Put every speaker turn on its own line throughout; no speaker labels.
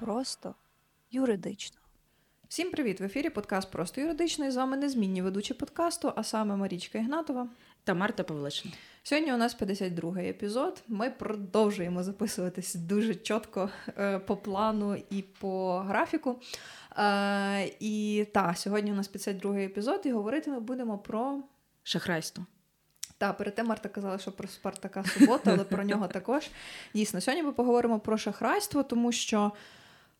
Просто юридично.
Всім привіт! В ефірі подкаст Просто юридично. І з вами незмінні ведучі подкасту, а саме Марічка Ігнатова
та Марта Павлишин.
Сьогодні у нас 52-й епізод. Ми продовжуємо записуватись дуже чітко е, по плану і по графіку. Е, і так, сьогодні у нас 52-й епізод, і говорити ми будемо про
шахрайство.
Так, перед тим Марта казала, що про Спартака субота, але про нього також. Дійсно, сьогодні ми поговоримо про шахрайство, тому що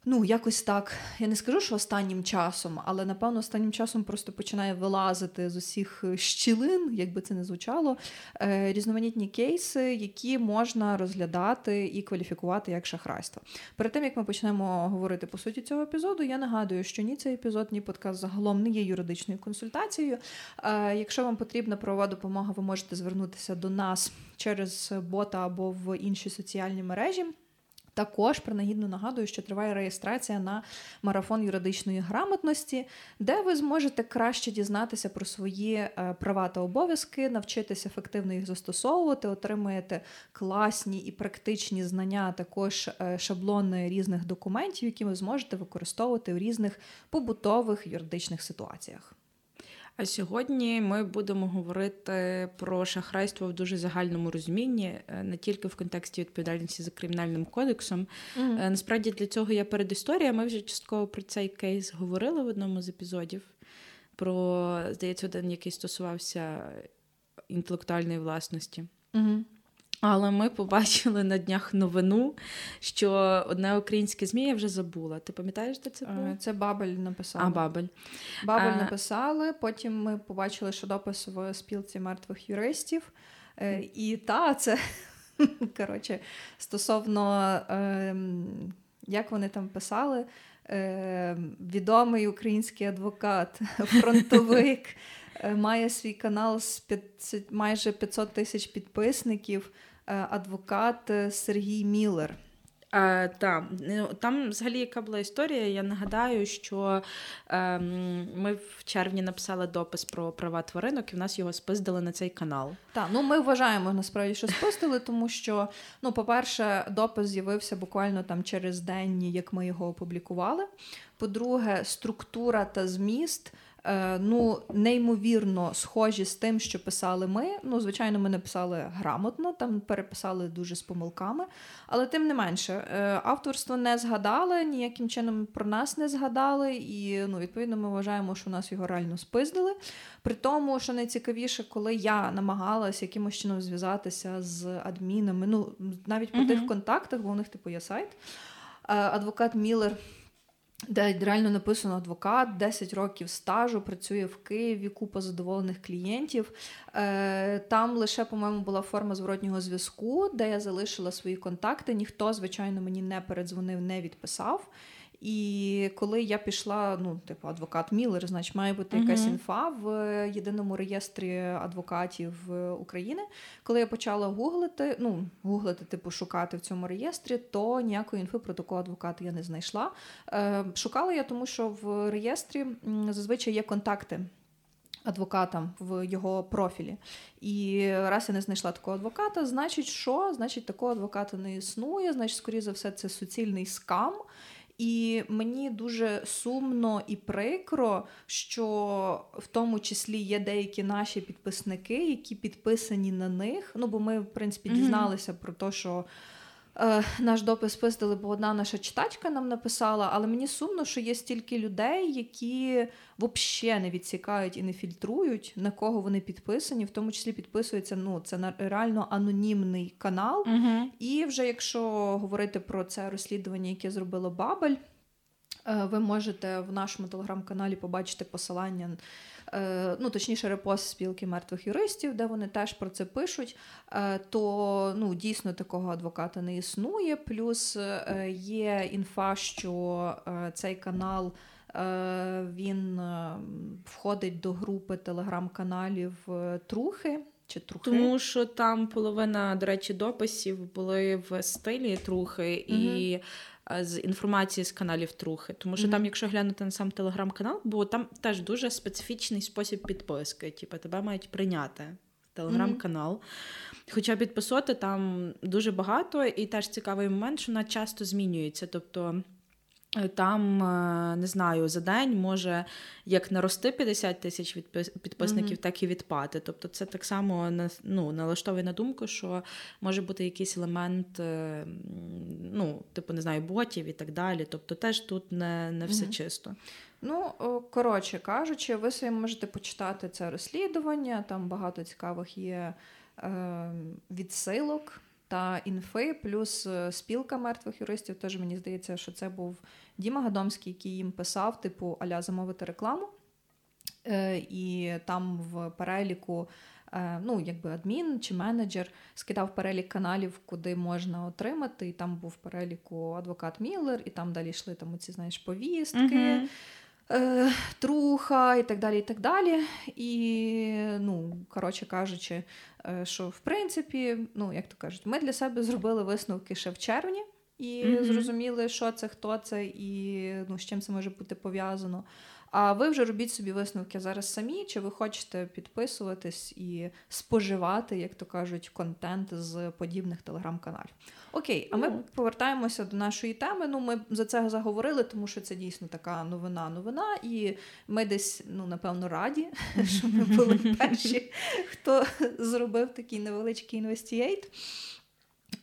Ну, якось так. Я не скажу, що останнім часом, але напевно останнім часом просто починає вилазити з усіх е, щілин, як би це не звучало, е, різноманітні кейси, які можна розглядати і кваліфікувати як шахрайство. Перед тим як ми почнемо говорити по суті цього епізоду, я нагадую, що ні цей епізод, ні подкаст загалом не є юридичною консультацією. Е, якщо вам потрібна правова допомога, ви можете звернутися до нас через бота або в інші соціальні мережі. Також принагідно нагадую, що триває реєстрація на марафон юридичної грамотності, де ви зможете краще дізнатися про свої е, права та обов'язки, навчитися ефективно їх застосовувати, отримаєте класні і практичні знання, а також е, шаблони різних документів, які ви зможете використовувати в різних побутових юридичних ситуаціях.
А сьогодні ми будемо говорити про шахрайство в дуже загальному розумінні, е, не тільки в контексті відповідальності за кримінальним кодексом. Mm-hmm. Насправді для цього є передісторія. Ми вже частково про цей кейс говорили в одному з епізодів. Про, здається, один, який стосувався інтелектуальної власності.
Mm-hmm.
Але ми побачили на днях новину, що одне українське ЗМІ я вже забула. Ти пам'ятаєш, де це було?
Це Бабель написав.
А, Бабель.
Бабель а... написали. Потім ми побачили, що допис в спілці мертвих юристів. Е, і та, це коротше, стосовно е, як вони там писали, е, відомий український адвокат, фронтовик, е, має свій канал з 500, майже 500 тисяч підписників. Е, адвокат е, Сергій Міллер.
А, та. Ну, там взагалі яка була історія. Я нагадаю, що е, ми в червні написали допис про права тваринок, і в нас його спиздили на цей канал.
Так, ну ми вважаємо насправді, що спиздили, тому що, ну, по-перше, допис з'явився буквально там через день, як ми його опублікували. По-друге, структура та зміст. Е, ну, неймовірно схожі з тим, що писали ми. Ну, звичайно, ми не писали грамотно, там переписали дуже з помилками. Але тим не менше, е, авторство не згадали, ніяким чином про нас не згадали, і ну, відповідно ми вважаємо, що нас його реально спиздили. При тому, що найцікавіше, коли я намагалася якимось чином зв'язатися з адмінами, ну навіть по uh тих контактах, бо у них типу є сайт. Е, адвокат Міллер де реально написано адвокат, 10 років стажу, працює в Києві, купа задоволених клієнтів. Е, там лише, по-моєму, була форма зворотнього зв'язку, де я залишила свої контакти. Ніхто, звичайно, мені не передзвонив, не відписав. І коли я пішла, ну, типу, адвокат Міллер, значить, має бути якась uh-huh. інфа в єдиному реєстрі адвокатів України. Коли я почала гуглити, ну, гуглити, типу, шукати в цьому реєстрі, то ніякої інфи про такого адвоката я не знайшла. Е, Шукала я, тому що в реєстрі зазвичай є контакти. Адвокатам в його профілі. І раз я не знайшла такого адвоката, значить, що? Значить, такого адвоката не існує, значить, скоріше за все, це суцільний скам. І мені дуже сумно і прикро, що в тому числі є деякі наші підписники, які підписані на них. Ну, бо ми, в принципі, дізналися mm-hmm. про те, що Е, наш допис пиздили, бо одна наша читачка нам написала, але мені сумно, що є стільки людей, які взагалі не відсікають і не фільтрують, на кого вони підписані, в тому числі підписується ну, це на реально анонімний канал.
Угу.
І вже якщо говорити про це розслідування, яке зробило Бабель, ви можете в нашому телеграм-каналі побачити посилання Е, ну точніше, репост спілки мертвих юристів, де вони теж про це пишуть, е, то ну, дійсно такого адвоката не існує. Плюс е, є інфа, що цей канал. Він входить до групи телеграм-каналів Трухи чи Трухи.
Тому що там половина, до речі, дописів були в стилі Трухи, угу. і з інформації з каналів Трухи. Тому що mm-hmm. там, якщо глянути на сам телеграм-канал, бо там теж дуже специфічний спосіб підписки. Типу, тебе мають прийняти телеграм-канал. Mm-hmm. Хоча підписоти там дуже багато, і теж цікавий момент, що вона часто змінюється. Тобто. Е, там, е, не знаю, за день може як нарости 50 тисяч підписників, mm-hmm. так і відпати. Тобто це так само ну, налаштовує на думку, що може бути якийсь елемент, е, ну, типу, не знаю, ботів і так далі. Тобто теж тут не не все mm-hmm. чисто.
Ну, коротше кажучи, ви собі можете почитати це розслідування, там багато цікавих є е, відсилок та інфи, плюс е, спілка мертвих юристів. Теж мені здається, що це був Діма Гадомський, який їм писав, типу, аля замовити рекламу. Е, І там в переліку. Е, ну, якби адмін чи менеджер скидав перелік каналів, куди можна отримати. І там був переліку адвокат Міллер, і там далі йшли там оці, знаєш, повістки. Uh-huh е, труха і так далі. І так далі. І, ну, коротше кажучи, е, що в принципі, ну, як то кажуть, ми для себе зробили висновки ще в червні. І mm-hmm. зрозуміли, що це, хто це, і ну, з чим це може бути пов'язано. А ви вже робіть собі висновки зараз самі, чи ви хочете підписуватись і споживати, як то кажуть, контент з подібних телеграм-каналів. Окей, а ми mm. повертаємося до нашої теми. Ну, ми за це заговорили, тому що це дійсно така новина-новина, і ми десь, ну, напевно, раді, що ми були перші, хто зробив такий невеличкий інвестієйт.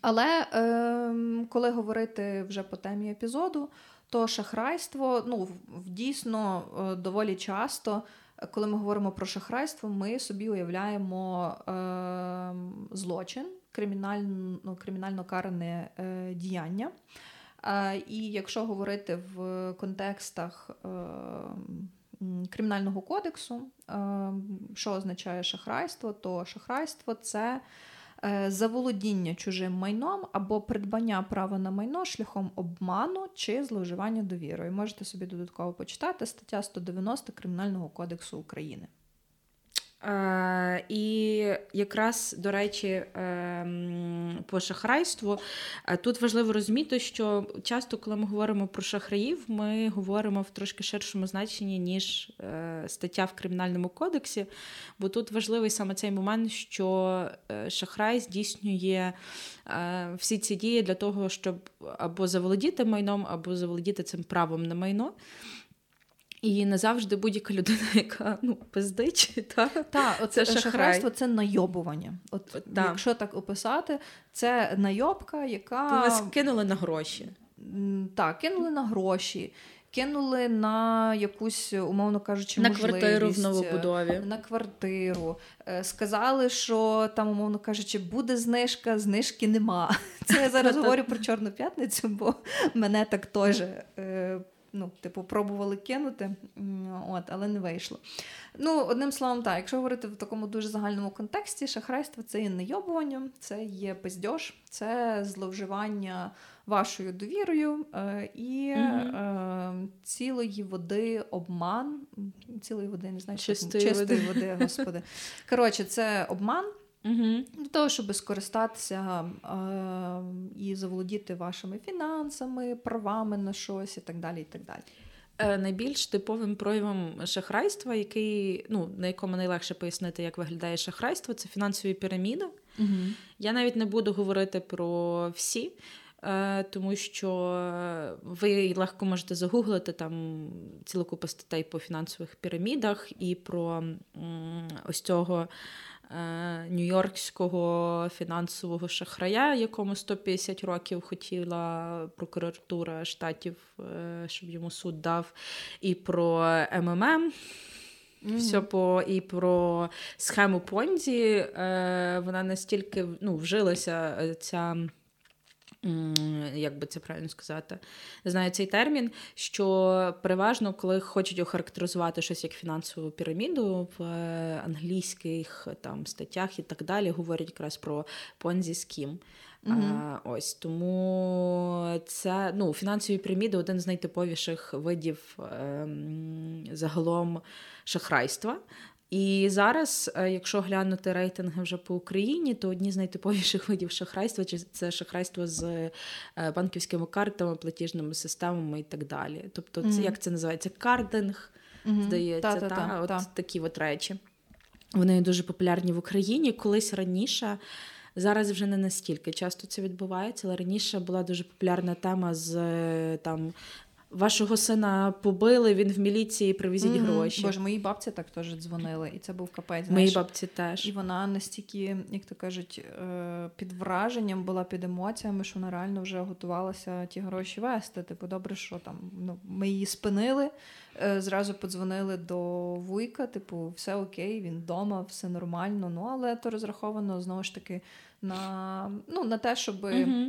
Але е, коли говорити вже по темі епізоду, то шахрайство ну, дійсно е, доволі часто, коли ми говоримо про шахрайство, ми собі уявляємо е, злочин, кримінально, ну, кримінально каране е, діяння. Е, і якщо говорити в контекстах е, Кримінального кодексу, е, що означає шахрайство, то шахрайство це Е, заволодіння чужим майном або придбання права на майно шляхом обману чи зловживання довірою. Можете собі додатково почитати стаття 190 Кримінального кодексу України.
Е, І якраз, до речі, е, по шахрайству е, тут важливо розуміти, що часто, коли ми говоримо про шахраїв, ми говоримо в трошки ширшому значенні, ніж е, стаття в Кримінальному кодексі, бо тут важливий саме цей момент, що шахрай здійснює всі ці дії для того, щоб або заволодіти майном, або заволодіти цим правом на майно. І не завжди будь-яка людина, яка ну, пиздить, та,
та оце це шахрайство це найобування. От та. Якщо так описати, це найобка, яка.
Вас кинули на гроші.
Так, кинули на гроші. Кинули на якусь, умовно кажучи,
на квартиру в новобудові.
На квартиру. Е, сказали, що там, умовно кажучи, буде знижка, знижки нема. Це я зараз говорю про Чорну п'ятницю, бо мене так теж е, ну, типу, пробували кинути, от, але не вийшло. Ну, одним словом, так, якщо говорити в такому дуже загальному контексті, шахрайство це є найобування, це є пиздьош, це зловживання вашою довірою е, і е, цілої води обман, цілої води, не знаю,
чистої,
чистої води. води, господи. Коротше, це обман. Угу. Для того, щоб скористатися е, і заволодіти вашими фінансами, правами на щось і так далі. і так далі.
Е, найбільш типовим проявом шахрайства, який, ну, на якому найлегше пояснити, як виглядає шахрайство, це фінансові піраміди. Угу. Я навіть не буду говорити про всі. Е, тому що ви легко можете загуглити там цілу купу статей по фінансових пірамідах і про ось цього Е, нью-йоркського фінансового шахрая, якому 150 років хотіла прокуратура штатів, е, щоб йому суд дав, і про МММ. Mm-hmm. Все по і про схему Понзі. Е, Вона настільки ну, вжилася ця як би це правильно сказати, знаю цей термін, що переважно, коли хочуть охарактеризувати щось як фінансову піраміду в е, англійських там статтях і так далі, говорять якраз про понзі скім. Угу. А, Ось тому це ну, фінансові піраміди один з найтиповіших видів е, загалом шахрайства. І зараз, е, якщо глянути рейтинги вже по Україні, то одні з найтиповіших видів шахрайства це шахрайство з е, банківськими картами, платіжними системами і так далі. Тобто, це mm-hmm. як це називається? Кардинг, mm-hmm. здається, та, та, та, от та. такі от речі. Вони дуже популярні в Україні. Колись раніше. Зараз вже не настільки часто це відбувається, але раніше була дуже популярна тема з е, там вашого сина побили, він в міліції, привезіть mm-hmm. гроші.
Боже, мої бабці так теж дзвонили, і це був капець.
Мої бабці теж.
І вона настільки, як то кажуть, е, під враженням була під емоціями, що вона реально вже готувалася ті гроші вести. Типу, добре, що там ну, ми її спинили, е, зразу подзвонили до вуйка, типу, все окей, він вдома, все нормально. Ну, але то розраховано знову ж таки на, ну, на те, щоб. Mm-hmm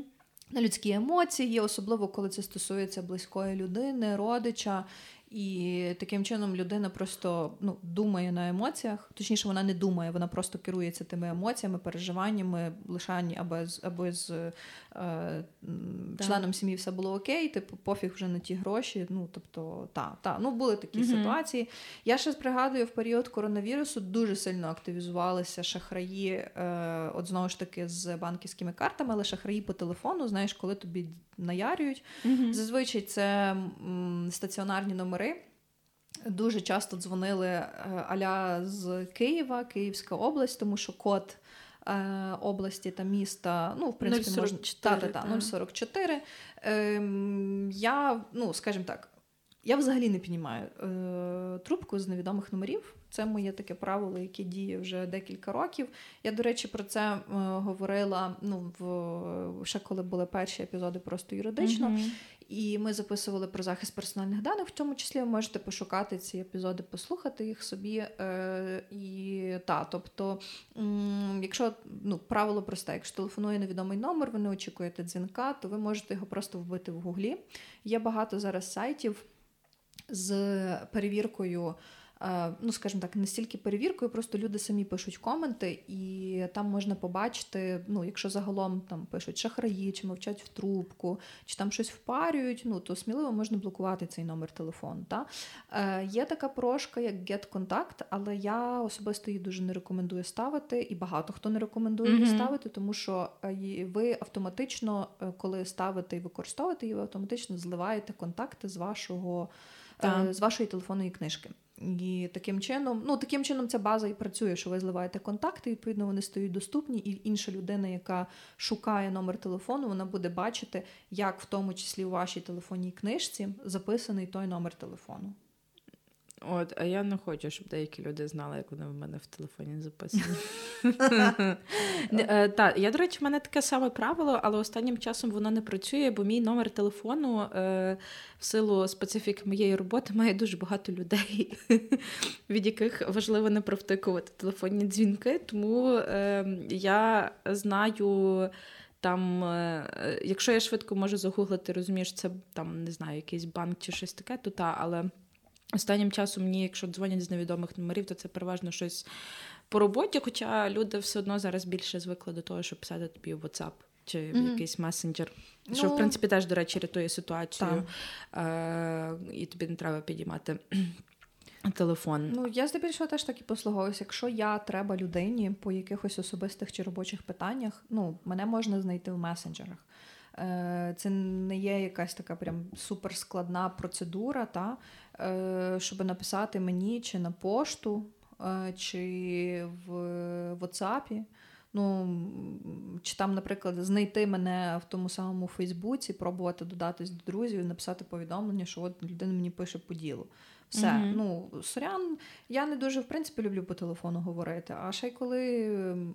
на людські емоції, особливо коли це стосується близької людини, родича. І таким чином людина просто ну, думає на емоціях, точніше, вона не думає, вона просто керується тими емоціями, переживаннями, лишані аби з аби з е, членом сім'ї все було окей, типу пофіг вже на ті гроші. Ну тобто, та, та. ну були такі mm ситуації. Я ще пригадую, в період коронавірусу дуже сильно активізувалися шахраї, е, от знову ж таки з банківськими картами, але шахраї по телефону, знаєш, коли тобі наярюють. mm Зазвичай це м, стаціонарні номери. Дуже часто дзвонили е, аля з Києва, Київська область, тому що код е, області та міста, ну, в принципі,
044,
можна та, та, 044. Е, я, ну, скажімо так, я взагалі не піднімаю е, трубку з невідомих номерів. Це моє таке правило, яке діє вже декілька років. Я, до речі, про це е, говорила ну, в ще коли були перші епізоди просто юридично. Mm-hmm. І ми записували про захист персональних даних, в тому числі ви можете пошукати ці епізоди, послухати їх собі. Е, І та, тобто, м, якщо ну, правило просте, якщо телефонує невідомий номер, ви не очікуєте дзвінка, то ви можете його просто вбити в гуглі. Є багато зараз сайтів з перевіркою. Е, ну, скажімо так, не стільки перевіркою, просто люди самі пишуть коменти, і там можна побачити, ну, якщо загалом там пишуть шахраї, чи мовчать в трубку, чи там щось впарюють, ну то сміливо можна блокувати цей номер телефону. Та? Е, Є така прошка, як GetContact, але я особисто її дуже не рекомендую ставити, і багато хто не рекомендує її mm-hmm. ставити, тому що е, ви автоматично, е, коли ставите і використовуєте її, ви автоматично зливаєте контакти з вашого. З вашої телефонної книжки. І таким чином, ну таким чином, ця база і працює, що ви зливаєте контакти, відповідно, вони стають доступні, і інша людина, яка шукає номер телефону, вона буде бачити, як в тому числі у вашій телефонній книжці записаний той номер телефону.
От, а я не хочу, щоб деякі люди знали, як вони в мене в телефоні записані. Е, так, я, до речі, в мене таке саме правило, але останнім часом воно не працює, бо мій номер телефону е, в силу специфіки моєї роботи має дуже багато людей, від яких важливо не провтикувати телефонні дзвінки. Тому ем, я знаю. Там, е, якщо я швидко можу загуглити, розумієш, це там не знаю, якийсь банк чи щось таке, то та, але Останнім часом мені, якщо дзвонять з невідомих номерів, то це переважно щось по роботі. Хоча люди все одно зараз більше звикли до того, щоб писати тобі в WhatsApp чи mm-hmm. якийсь месенджер. Ну, що, в принципі, теж, до речі, рятує ситуацію, е- і тобі не треба підіймати. Телефон.
Ну, я здебільшого теж так і послуговуюся. Якщо я треба людині по якихось особистих чи робочих питаннях, ну, мене можна знайти в месенджерах. Е, це не є якась така прям суперскладна процедура, та, е, щоб написати мені чи на пошту, е, чи в WhatsApp. Ну, Чи там, наприклад, знайти мене в тому самому Фейсбуці, пробувати додатись до друзів і написати повідомлення, що от людина мені пише по ділу. Все. Mm-hmm. Ну, сорян, я не дуже, в принципі, люблю по телефону говорити. А ще й коли,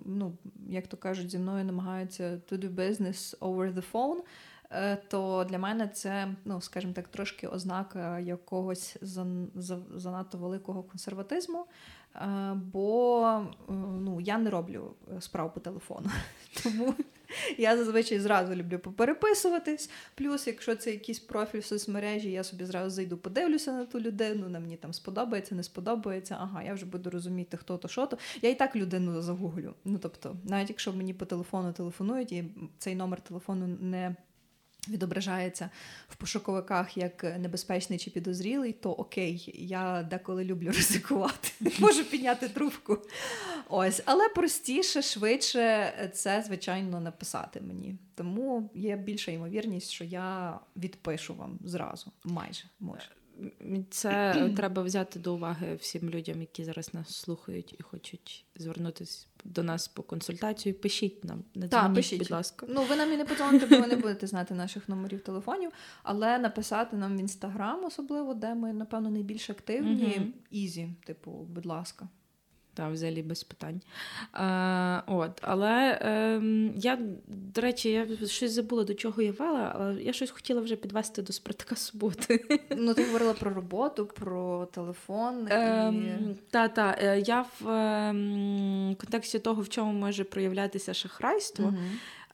ну, як то кажуть, зі мною намагаються to do business over the phone, е, то для мене це, ну, скажімо так, трошки ознака якогось занадто великого консерватизму. Е, бо е, ну, я не роблю справ по телефону. Тому я зазвичай зразу люблю попереписуватись. Плюс, якщо це якийсь профіль в соцмережі, я собі зразу зайду, подивлюся на ту людину, на мені там сподобається, не сподобається. Ага, я вже буду розуміти, хто то, що то. Я і так людину загуглю. Ну тобто, навіть якщо мені по телефону телефонують, і цей номер телефону не відображається в пошуковиках як небезпечний чи підозрілий, то окей, я деколи люблю ризикувати. Можу підняти трубку. Ось, але простіше, швидше це, звичайно, написати мені. Тому є більша ймовірність, що я відпишу вам зразу. Майже може.
це треба взяти до уваги всім людям, які зараз нас слухають і хочуть звернутися до нас по консультацію. Пишіть нам, не дзвоніть, пишіть. будь ласка.
Ну ви нам і не подзвоните, бо ви не будете знати наших номерів телефонів, але написати нам в інстаграм, особливо, де ми, напевно, найбільш активні. Ізі, типу, будь ласка.
Та, взагалі без питань. А, от, Але е, я, до речі, я щось забула, до чого я вела, але я щось хотіла вже підвести до Спартака суботи.
Ну, ти говорила про роботу, про телефон.
Ем, і... Та, та. Е, я в е, контексті того, в чому може проявлятися шахрайство. Угу.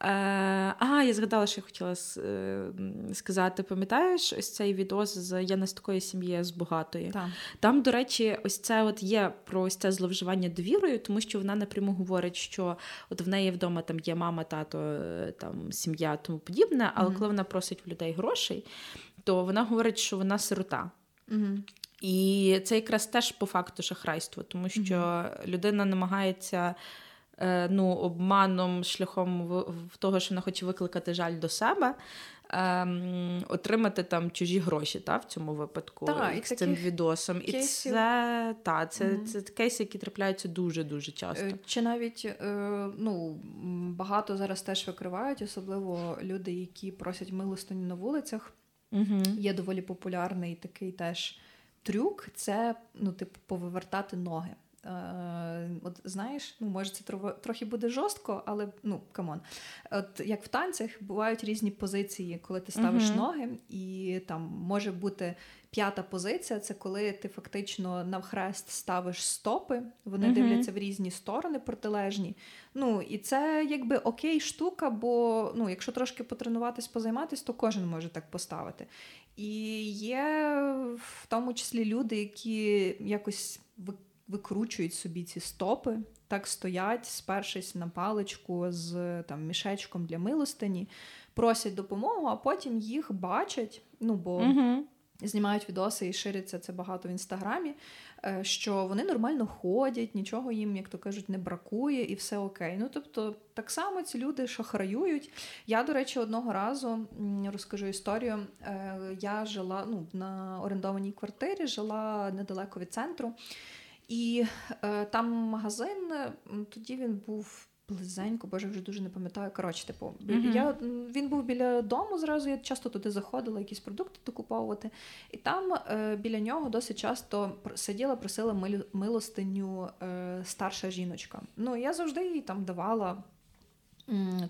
Е, Ага, я згадала, що я хотіла е, сказати. Пам'ятаєш, ось цей відос з я не з такої сім'ї, з багатої.
Так.
Там, до речі, ось це от є про ось це зловживання довірою, тому що вона напряму говорить, що от в неї вдома там є мама, тато, е, там сім'я, тому подібне. Але mm-hmm. коли вона просить в людей грошей, то вона говорить, що вона сирота.
Mm-hmm.
І це якраз теж по факту шахрайство, тому що mm-hmm. людина намагається. Е, ну, обманом шляхом в того, що вона хоче викликати жаль до себе. Ем, отримати там чужі гроші та, в цьому випадку
та,
з цим відосом. Кейсів. І це та, це, mm-hmm. це, це кейси, які трапляються дуже-дуже часто. Е,
чи навіть е, ну, багато зараз теж викривають, особливо люди, які просять милостині на вулицях.
Mm-hmm.
Є доволі популярний такий теж трюк це ну, типу, повивертати ноги. Е, от знаєш, ну може це трохи буде жорстко, але ну come on. От як в танцях бувають різні позиції, коли ти ставиш uh-huh. ноги, і там може бути п'ята позиція це коли ти фактично навхрест ставиш стопи, вони uh-huh. дивляться в різні сторони протилежні. Ну і це якби окей штука, бо ну, якщо трошки потренуватись, позайматись, то кожен може так поставити. І є в тому числі люди, які якось викручують собі ці стопи, так стоять, спершись на паличку з там мішечком для милостині, просять допомогу, а потім їх бачать. Ну бо
угу.
знімають відоси і шириться це багато в інстаграмі. Е, що вони нормально ходять, нічого їм, як то кажуть, не бракує, і все окей. Ну тобто, так само ці люди шахраюють. Я, до речі, одного разу розкажу історію. Е, я жила ну, на орендованій квартирі, жила недалеко від центру. І е, там магазин, тоді він був близенько, боже, вже дуже не пам'ятаю. Коротше, типу, mm-hmm. я, він був біля дому зразу, я часто туди заходила, якісь продукти докуповувати. І там е, біля нього досить часто сиділа, просила милостиню е, старша жіночка. Ну, я завжди їй там давала.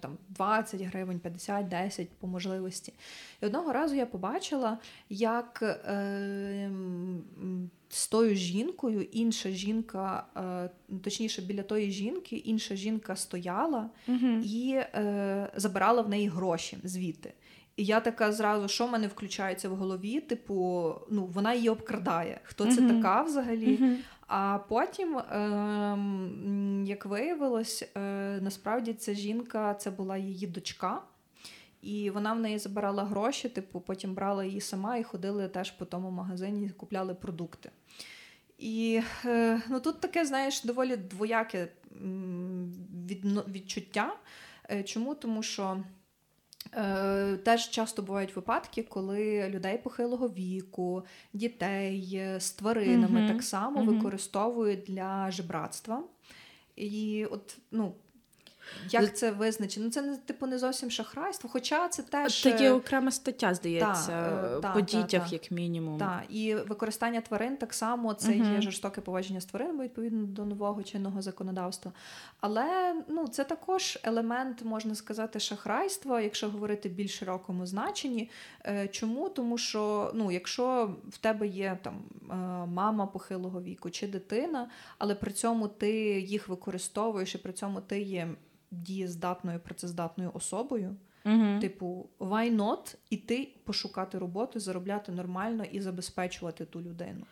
Там 20 гривень, 50, 10 по можливості. І одного разу я побачила, як е, з тою жінкою інша жінка, е, точніше, біля тої жінки, інша жінка стояла
uh
і е, забирала в неї гроші звідти. І я така зразу, що в мене включається в голові? Типу, ну вона її обкрадає. Хто це uh така взагалі?
uh
А потім, е, як виявилось, е, насправді ця жінка це була її дочка. І вона в неї забирала гроші, типу, потім брала її сама і ходили теж по тому магазині, купляли продукти. І е, ну, тут таке, знаєш, доволі двояке відчуття. Е, чому? Тому що теж часто бувають випадки, коли людей похилого віку, дітей з тваринами mm-hmm. так само mm-hmm. використовують для жебратства. І от, ну, як це визначено? Ну, Це не типу не зовсім шахрайство, хоча це теж
Такі е, окрема стаття, здається, та, е, по та, дітях, та, як мінімум.
Так, і використання тварин так само це uh є жорстоке поводження з тваринами відповідно до нового чинного законодавства. Але ну, це також елемент, можна сказати, шахрайства, якщо говорити в більш широкому значенні. Е, чому? Тому що ну, якщо в тебе є там мама похилого віку чи дитина, але при цьому ти їх використовуєш і при цьому ти є дієздатною, працездатною особою.
uh
Типу, why not іти пошукати роботу, заробляти нормально і забезпечувати ту людину.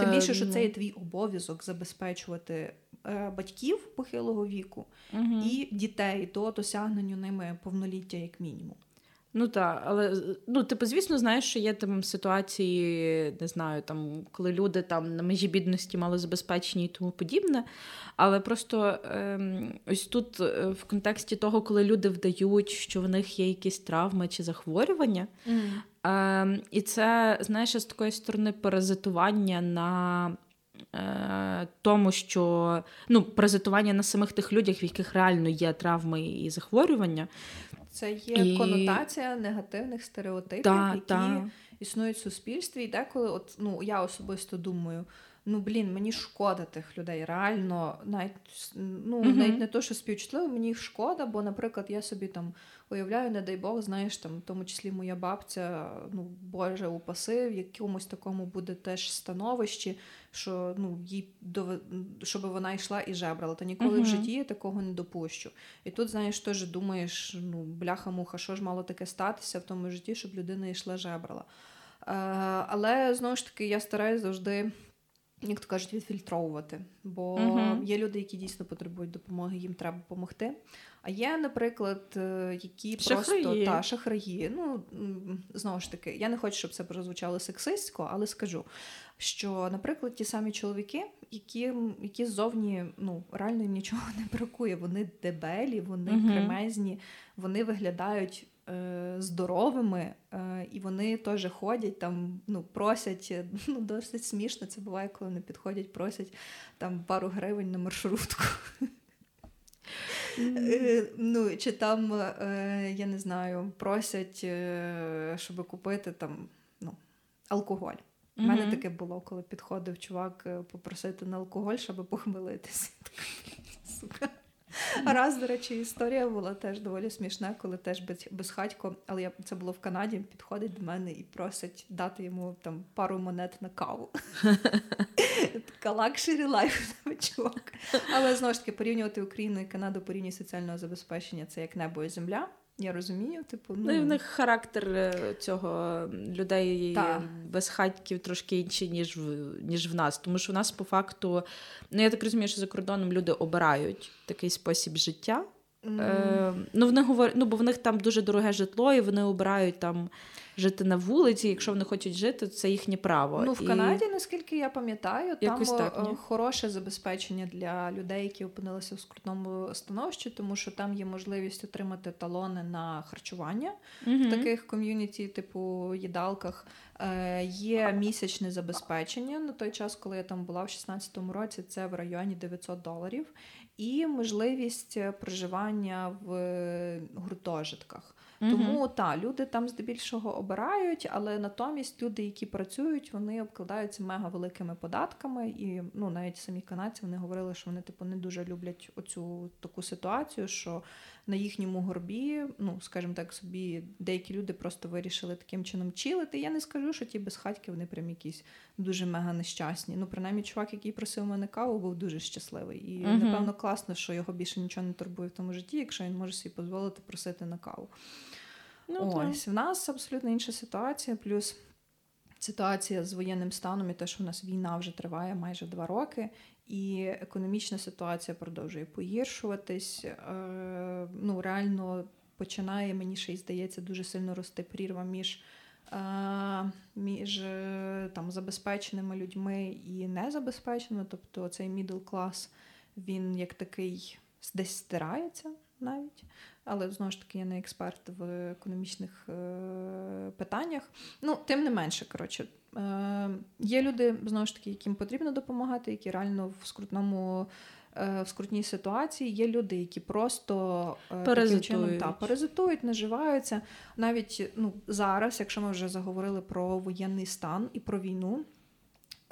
Тим більше, що це є твій обов'язок забезпечувати е, батьків похилого віку
uh
і дітей до досягнення ними повноліття, як мінімум.
Ну так, але ну, типу, звісно, знаєш, що є там ситуації, не знаю, там, коли люди там на межі бідності малозабезпечені і тому подібне. Але просто ем, ось тут е, в контексті того, коли люди вдають, що в них є якісь травми чи захворювання, mm. ем, і це, знаєш, з такої сторони паразитування на. Е, тому, що ну, паразитування на самих тих людях, в яких реально є травми і захворювання,
це є і... конотація негативних стереотипів, та, які та. існують в суспільстві. І деколи, от ну я особисто думаю. Ну, блін, мені шкода тих людей. Реально, навіть ну, uh-huh. навіть не то, що співчутливо, мені їх шкода, бо, наприклад, я собі там уявляю, не дай Бог, знаєш, там, в тому числі моя бабця, ну, Боже, упаси, в якомусь такому буде теж становищі, що ну, їй дов... щоб вона йшла і жебрала. Та ніколи uh-huh. в житті я такого не допущу. І тут, знаєш, теж думаєш, ну, бляха-муха, що ж мало таке статися в тому житті, щоб людина йшла жебрала. Е, але знову ж таки, я стараюсь завжди як то кажуть, відфільтровувати. Бо uh-huh. є люди, які дійсно потребують допомоги, їм треба допомогти. А є, наприклад, е, які шахраї. просто та шахраї. Ну знову ж таки, я не хочу, щоб це прозвучало сексистсько, але скажу, що, наприклад, ті самі чоловіки, які які ззовні ну реально їм нічого не бракує. Вони дебелі, вони uh-huh. кремезні, вони виглядають здоровими, е, і вони теж ходять там, ну, просять, ну, досить смішно. Це буває, коли вони підходять, просять там пару гривень на маршрутку. Mm. Ну, Чи там, я не знаю, просять, щоб купити там ну, алкоголь. У mm-hmm. мене таке було, коли підходив чувак попросити на алкоголь, щоб похмелитися. Сука. Раз, до речі, історія була теж доволі смішна, коли теж безхатько, але я це було в Канаді. Підходить до мене і просить дати йому там пару монет на каву. Така luxury life чувак. Але знову ж таки порівнювати Україну і Канаду по рівні соціального забезпечення це як небо і земля. Я розумію, типу,
ну... ну і в них характер е, цього людей Та. без трошки інший, ніж в ніж в нас. Тому що в нас по факту, ну я так розумію, що за кордоном люди обирають такий спосіб життя. Mm. Е, ну, вони говорять, ну, бо в них там дуже дороге житло, і вони обирають там жити на вулиці. Якщо вони хочуть жити, то це їхнє право.
Ну в і... Канаді, наскільки я пам'ятаю, там так, е, хороше забезпечення для людей, які опинилися в скрутному становищі, тому що там є можливість отримати талони на харчування mm в таких ком'юніті, типу їдалках. Е, Є місячне забезпечення на той час, коли я там була в 16-му році. Це в районі 900 доларів і можливість е, проживання в е, гуртожитках. Тому та люди там здебільшого обирають, але натомість люди, які працюють, вони обкладаються мега великими податками. І ну навіть самі канадці вони говорили, що вони типу не дуже люблять оцю таку ситуацію, що на їхньому горбі, ну скажімо так, собі деякі люди просто вирішили таким чином чилити. Я не скажу, що ті безхатьки вони прям якісь дуже мега нещасні. Ну, принаймні, чувак, який просив мене каву, був дуже щасливий. І uh напевно класно, що його більше нічого не турбує в тому житті, якщо він може собі дозволити просити на каву. Ну, Ось в нас абсолютно інша ситуація, плюс. Ситуація з воєнним станом і те, що в нас війна вже триває майже два роки, і економічна ситуація продовжує погіршуватись. Е, ну, реально починає, мені ще й здається, дуже сильно рости прірва між е, між е, там, забезпеченими людьми і незабезпеченими. Тобто цей middle клас, він як такий десь стирається навіть. Але знову ж таки я не експерт в економічних е, питаннях. Ну, тим не менше, коротше, е, є люди, знову ж таки, яким потрібно допомагати, які реально в скрутному. Е, в скрутній ситуації є люди, які просто
паразитують. чином
та, паразитують, наживаються. Навіть ну, зараз, якщо ми вже заговорили про воєнний стан і про війну,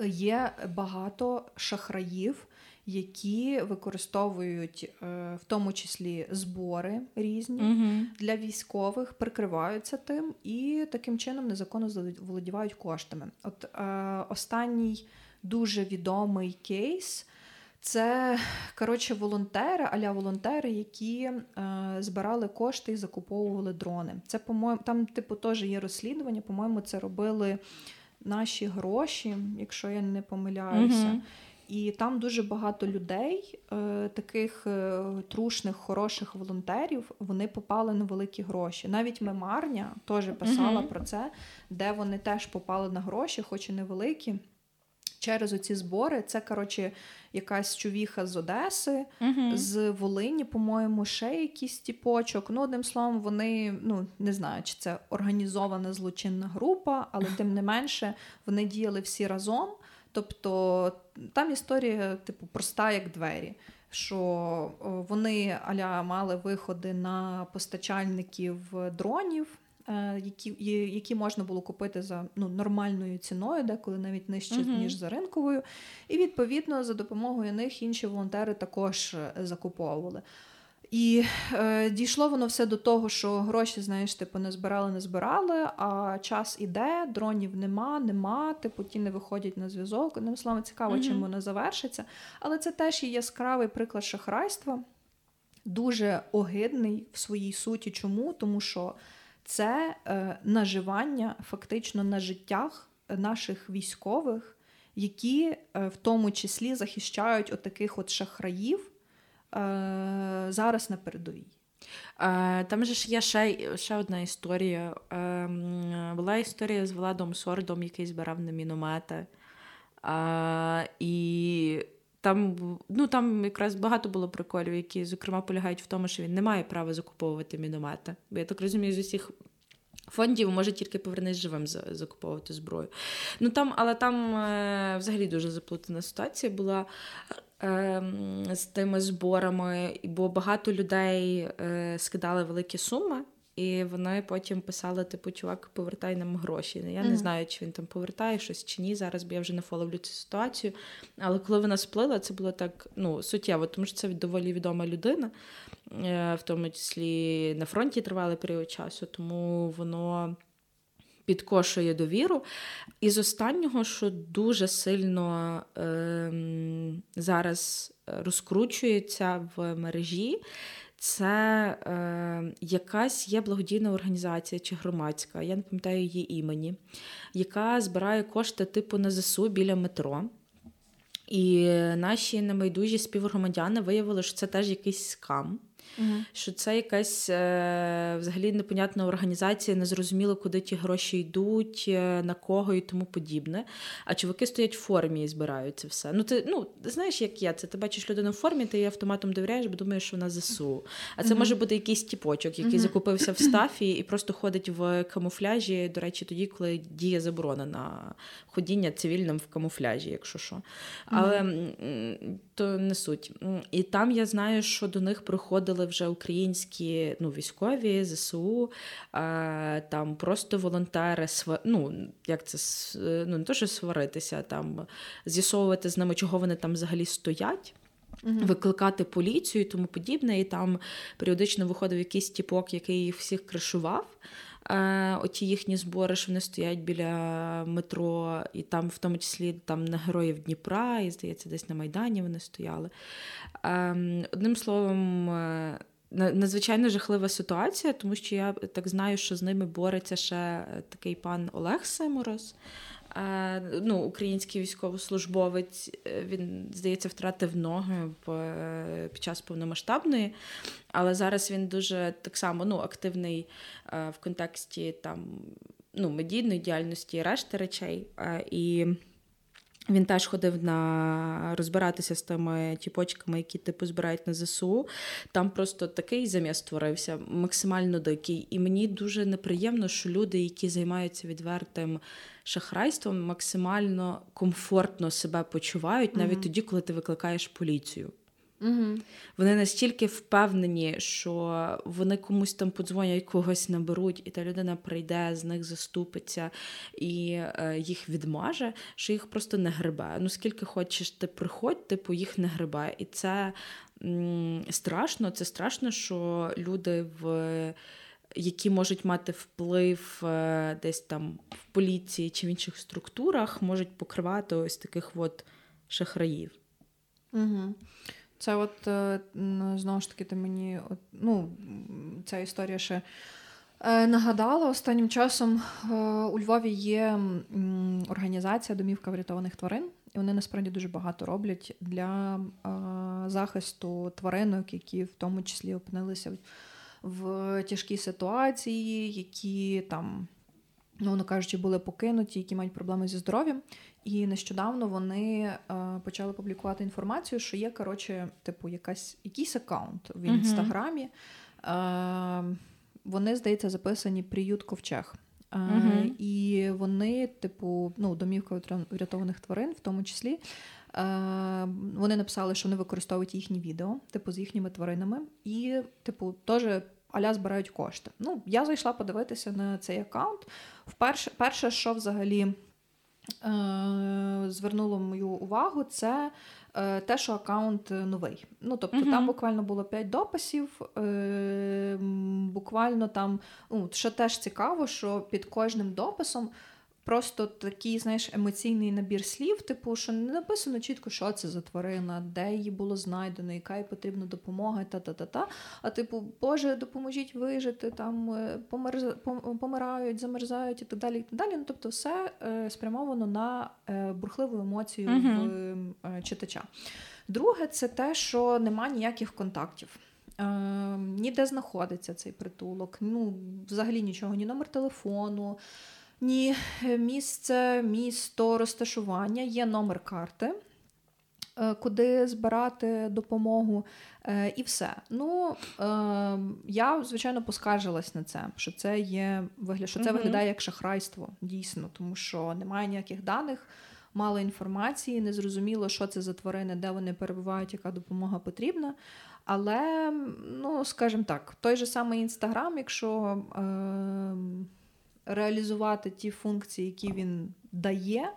є багато шахраїв, які використовують е, в тому числі збори різні угу. для військових, прикриваються тим і таким чином незаконно володівають коштами. От е, останній дуже відомий кейс. Це коротше волонтери, аля волонтери, які е, збирали кошти і закуповували дрони. Це по-моєму там, типу, теж є розслідування. По-моєму, це робили наші гроші, якщо я не помиляюся. Угу. І там дуже багато людей, е, таких е, трушних, хороших волонтерів, вони попали на великі гроші. Навіть мемарня теж писала uh-huh. про це, де вони теж попали на гроші, хоч і невеликі. Через оці збори це коротше якась чувіха з Одеси, uh-huh. з Волині, по-моєму, ще якийсь тіпочок. Ну, одним словом, вони ну не знаю, чи це організована злочинна група, але тим не менше вони діяли всі разом. Тобто там історія, типу, проста, як двері. Що вони аля мали виходи на постачальників дронів, е, які які можна було купити за ну, нормальною ціною, деколи навіть нижче, uh-huh. ніж за ринковою. І відповідно за допомогою них інші волонтери також е, закуповували. І е, дійшло воно все до того, що гроші, знаєш, типу, не збирали, не збирали, а час іде, дронів нема, нема, типу, ті не виходять на зв'язок. Одним словом, цікаво, mm-hmm. чим воно завершиться. Але це теж є яскравий приклад шахрайства, дуже огидний в своїй суті. Чому? Тому що це е, наживання фактично на життях наших військових, які е, в тому числі захищають отаких от шахраїв. Е, зараз на передовій.
Е, там же ж є ще ще одна історія. Е, була історія з Владом Сордом, який збирав на міномети. І там ну, там якраз багато було приколів, які, зокрема, полягають в тому, що він не має права закуповувати міномети. Бо я так розумію, з усіх фондів може тільки повернись живим закуповувати зброю. Ну там, Але там е, взагалі дуже заплутана ситуація була. Ем, з тими зборами, бо багато людей е, скидали великі суми, і вони потім писали: типу, чувак, повертай нам гроші. Я mm-hmm. не знаю, чи він там повертає щось чи ні. Зараз бо я вже не фоловлю цю ситуацію. Але коли вона сплила, це було так ну, суттєво, тому що це доволі відома людина, е, в тому числі на фронті тривалий період часу, тому воно підкошує довіру. І з останнього, що дуже сильно е, зараз розкручується в мережі, це е, якась є благодійна організація чи громадська, я не пам'ятаю її імені, яка збирає кошти типу на ЗСУ біля метро. І наші небайдужі співгромадяни виявили, що це теж якийсь скам. Угу. Що це якась е, взагалі непонятна організація, незрозуміло, куди ті гроші йдуть, е, на кого і тому подібне. А чуваки стоять в формі і збирають це все. Ну, ти ну, знаєш, як я, це ти бачиш людину в формі, ти її автоматом довіряєш, бо думаєш, що вона ЗСУ. А це угу. може бути якийсь тіпочок, який угу. закупився в стафі і просто ходить в камуфляжі. До речі, тоді, коли діє заборона на ходіння цивільним в камуфляжі, якщо що. Але то не суть. І там я знаю, що до них приходили вже українські ну, військові, ЗСУ, там просто волонтери, ну, як це ну, не то, що сваритися, там з'ясовувати з ними, чого вони там взагалі стоять. uh Викликати поліцію і тому подібне, і там періодично виходив якийсь тіпок, який їх всіх кришував. Е, оті їхні збори, що вони стоять біля метро, і там, в тому числі, там на героїв Дніпра, і здається, десь на Майдані вони стояли. Ем, одним словом, е, надзвичайно жахлива ситуація, тому що я так знаю, що з ними бореться ще такий пан Олег Семорос ну, Український військовослужбовець, е, він, здається, втратив ноги е, під час повномасштабної, але зараз він дуже так само ну, активний е, в контексті там, ну, медійної діяльності і решти речей. І він теж ходив на розбиратися з тими тіпочками, які типу збирають на ЗСУ. Там просто такий заміс створився, максимально дикий. І мені дуже неприємно, що люди, які займаються відвертим шахрайством, максимально комфортно себе почувають, навіть угу. тоді, коли ти викликаєш поліцію. Угу. Вони настільки впевнені, що вони комусь там подзвонять, когось наберуть, і та людина прийде, з них заступиться і е, їх відмаже, що їх просто не грибе. Ну скільки хочеш, ти приходь, типу їх не грибе. І це м- страшно. Це страшно, що люди в. Які можуть мати вплив е, десь там в поліції чи в інших структурах, можуть покривати ось таких от шахраїв.
Угу. Це от е, знову ж таки ти мені от, ну, ця історія ще е, нагадала. Останнім часом у Львові є організація домівка врятованих тварин. І вони насправді дуже багато роблять для захисту тваринок, які в тому числі опинилися в, тяжкій ситуації, які там, ну кажучи, були покинуті, які мають проблеми зі здоров'ям. І нещодавно вони а, почали публікувати інформацію, що є коротше, типу, якась якийсь аккаунт в інстаграмі. Uh-huh. Вони, здається, записані приют ковчег. Uh-huh. І вони, типу, ну, домівка врятованих тварин, в тому числі. Вони написали, що вони використовують їхні відео, типу, з їхніми тваринами, і, типу, теж аля збирають кошти. Ну, я зайшла подивитися на цей аккаунт. Вперше, перше, що взагалі е, звернуло мою увагу, це Е, те, що аккаунт новий. Ну, тобто uh там буквально було 5 дописів. Е, буквально там, ну, що теж цікаво, що під кожним дописом просто такий, знаєш, емоційний набір слів, типу, що не написано чітко, що це за тварина, де її було знайдено, яка їй потрібна допомога, та-та-та-та. А типу, Боже, допоможіть вижити, там е, померз... помирають, замерзають і так далі. і так далі. Ну, Тобто, все е, спрямовано на е, бурхливу емоцію uh в читача. Друге, це те, що нема ніяких контактів. Е, Ніде знаходиться цей притулок, ну взагалі нічого, ні номер телефону ні е, місце, місто, розташування, є номер карти, е, куди збирати допомогу, е, і все. Ну, я, звичайно, поскаржилась на це, що це є що це виглядає як шахрайство, дійсно, тому що немає ніяких даних. Мало інформації, не зрозуміло, що це за тварини, де вони перебувають, яка допомога потрібна. Але, ну, скажімо так, той же самий інстаграм, якщо е, реалізувати ті функції, які він дає,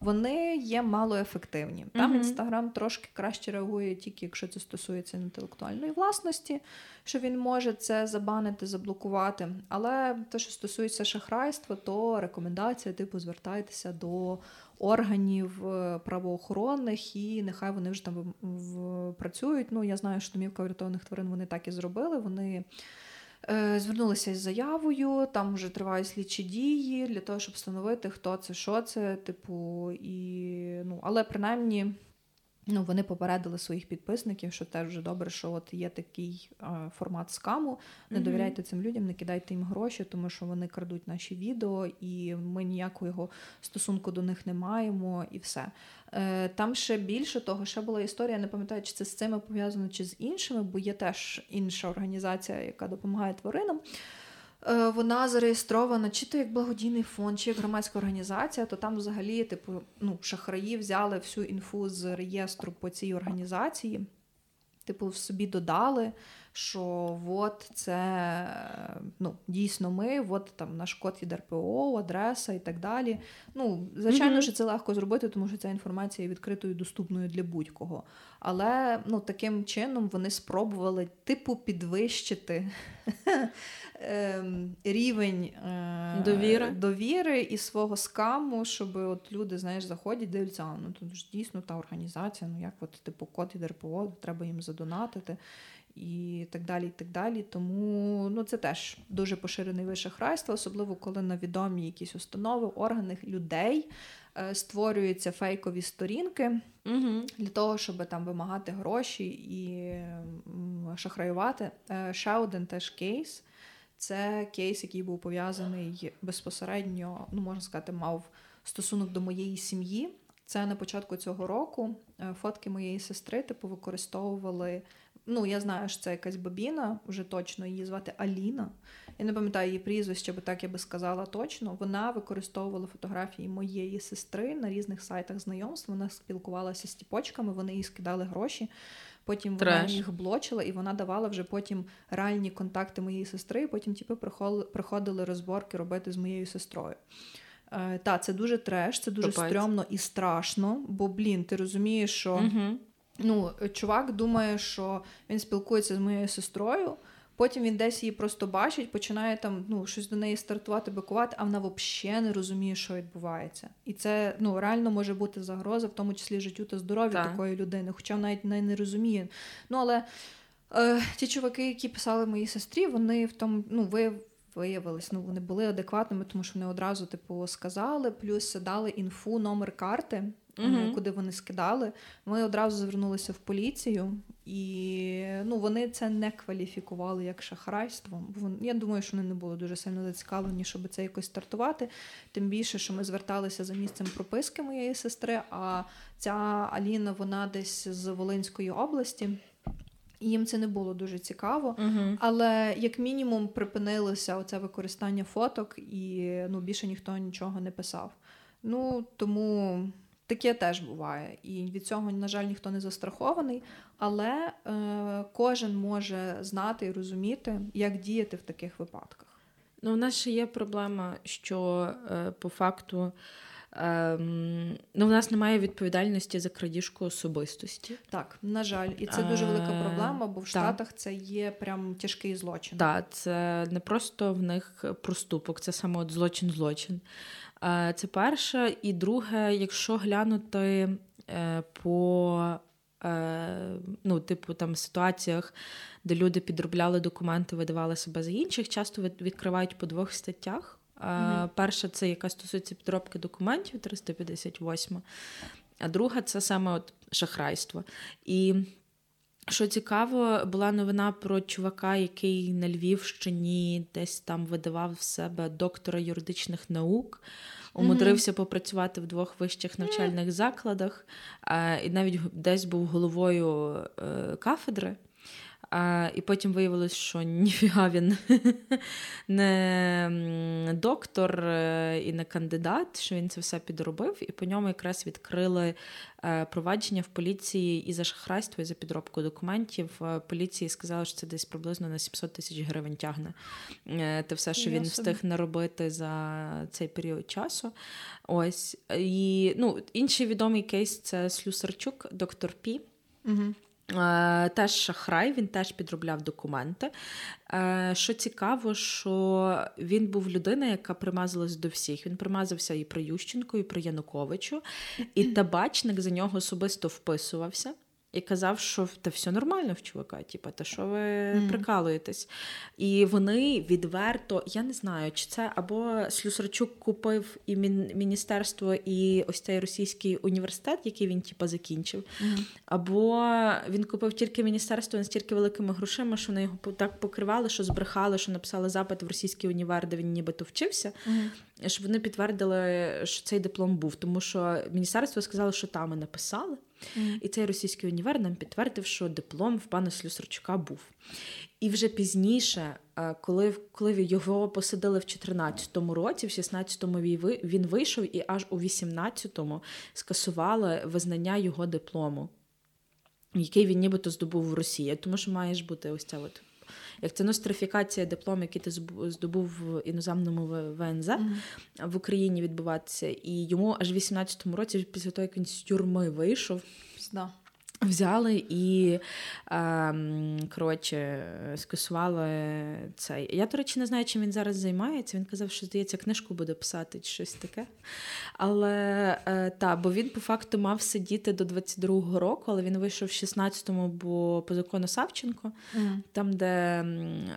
вони є малоефективні. Там інстаграм mm-hmm. трошки краще реагує, тільки якщо це стосується інтелектуальної власності, що він може це забанити, заблокувати. Але те, що стосується шахрайства, то рекомендація, типу, звертайтеся до органів е, правоохоронних, і нехай вони вже там в, в, працюють. Ну, я знаю, що домівка врятованих тварин вони так і зробили. Вони звернулися із заявою, там вже тривають слідчі дії для того, щоб встановити, хто це, що це, типу, і ну, але принаймні. Ну, Вони попередили своїх підписників, що теж вже добре, що от є такий а, формат скаму. Не mm-hmm. довіряйте цим людям, не кидайте їм гроші, тому що вони крадуть наші відео, і ми ніякого стосунку до них не маємо, і все. Е, Там ще більше того, ще була історія, не пам'ятаю, чи це з цими пов'язано, чи з іншими, бо є теж інша організація, яка допомагає тваринам. Е, вона зареєстрована чи то як благодійний фонд, чи як громадська організація, то там взагалі, типу, ну, шахраї взяли всю інфу з реєстру по цій організації, типу, в собі додали що от це ну, дійсно ми, от там наш код від РПО, адреса і так далі. Ну, Звичайно, mm-hmm. що це легко зробити, тому що ця інформація є відкритою і доступною для будь-кого. Але ну, таким чином вони спробували типу підвищити ем, рівень е, довіри довіри і свого скаму, щоб от люди знаєш, заходять, дивляться, ну тут ж дійсно та організація, ну як от типу код від РПО, треба їм задонатити і так далі. і так далі. Тому ну, це теж дуже поширений вид шахрайства, особливо коли на відомі якісь установи, органи людей е, створюються фейкові сторінки угу. для того, щоб там вимагати гроші і шахраювати. Е, ще один теж кейс. Це кейс, який був пов'язаний безпосередньо, ну можна сказати, мав стосунок до моєї сім'ї. Це на початку цього року е, фотки моєї сестри типу використовували Ну, я знаю, що це якась бабіна, вже точно її звати Аліна. Я не пам'ятаю її прізвище, бо так я би сказала точно. Вона використовувала фотографії моєї сестри на різних сайтах знайомств. Вона спілкувалася з тіпочками, вони їй скидали гроші. Потім Треш. вона їх блочила, і вона давала вже потім реальні контакти моєї сестри. і Потім типу, приходили розборки робити з моєю сестрою. Е, Та, це дуже треш, це дуже Попець. стрьомно і страшно, бо, блін, ти розумієш, що. Угу. Ну, чувак думає, що він спілкується з моєю сестрою. Потім він десь її просто бачить, починає там ну, щось до неї стартувати, бикувати, а вона взагалі не розуміє, що відбувається. І це ну, реально може бути загроза, в тому числі життю та здоров'ю так. такої людини, хоча вона навіть не, розуміє. Ну, але е, ті чуваки, які писали моїй сестрі, вони в тому ну, ви, виявились, ну, вони були адекватними, тому що вони одразу типу, сказали, плюс дали інфу, номер карти угу. куди вони скидали. Ми одразу звернулися в поліцію, і ну, вони це не кваліфікували як шахрайство. Я думаю, що вони не були дуже сильно зацікавлені, щоб це якось стартувати. Тим більше, що ми зверталися за місцем прописки моєї сестри. А ця Аліна, вона десь з Волинської області. І їм це не було дуже цікаво,
uh
але як мінімум припинилося оце використання фоток, і ну більше ніхто нічого не писав. Ну тому таке теж буває. І від цього, на жаль, ніхто не застрахований, але е, кожен може знати і розуміти, як діяти в таких випадках.
Ну, у нас ще є проблема, що е, по факту. Ем, ну, в нас немає відповідальності за крадіжку особистості.
Так, на жаль, і це дуже велика е, проблема, бо в Штатах це є прям тяжкий злочин.
Так, це не просто в них проступок, це саме от злочин-злочин. Е, це перше. І друге, якщо глянути е, по ну, типу там ситуаціях, де люди підробляли документи, видавали себе за інших, часто відкривають по двох статтях. Mm-hmm. Перша це яка стосується підробки документів 358, а друга це саме от шахрайство. І що цікаво, була новина про чувака, який на Львівщині десь там видавав в себе доктора юридичних наук. Умудрився mm-hmm. попрацювати в двох вищих навчальних закладах, і навіть десь був головою е, кафедри. А, І потім виявилось, що ніфіга він не доктор е, і не кандидат, що він це все підробив, і по ньому якраз відкрили е, провадження в поліції і за шахрайство, і за підробку документів. Е, поліції сказали, що це десь приблизно на 700 тисяч гривень тягне. Те все, що він встиг наробити за цей період часу. Ось. І ну, інший відомий кейс це Слюсарчук, доктор Пі.
Угу.
Е, теж шахрай, він теж підробляв документи. Е, що цікаво, що він був людина, яка примазалась до всіх. Він примазався і про Ющенко, і про Януковичу, і табачник за нього особисто вписувався і казав, що та все нормально в чувака, типу, та що ви mm. прикалуєтесь. І вони відверто, я не знаю, чи це або Слюсарчук купив і міністерство, і ось цей російський університет, який він типу, закінчив, mm. або він купив тільки міністерство настільки великими грошима, що вони його так покривали, що збрехали, що написали запит в російський універ, де він нібито вчився.
Mm.
Щоб вони підтвердили, що цей диплом був, тому що міністерство сказало, що там і написали. Mm. І цей російський універ нам підтвердив, що диплом в пана Слюсарчука був. І вже пізніше, е, коли коли його посадили в 14-му році, в 16-му він вийшов, і аж у 18-му скасували визнання його диплому, який він нібито здобув в Росії. Тому що має ж бути ось ця от як це нострифікація диплом, який ти здобув в іноземному ВНЗ mm-hmm. в Україні відбуватися. І йому аж в 18-му році, після того, як він з тюрми вийшов,
да.
Взяли і е, коротше, скасували цей. Я, до речі, не знаю, чим він зараз займається. Він казав, що здається, книжку буде писати чи щось таке. Але е, та, бо він по факту мав сидіти до 22-го року, але він вийшов в 16-му, бо по закону Савченко,
mm.
там, де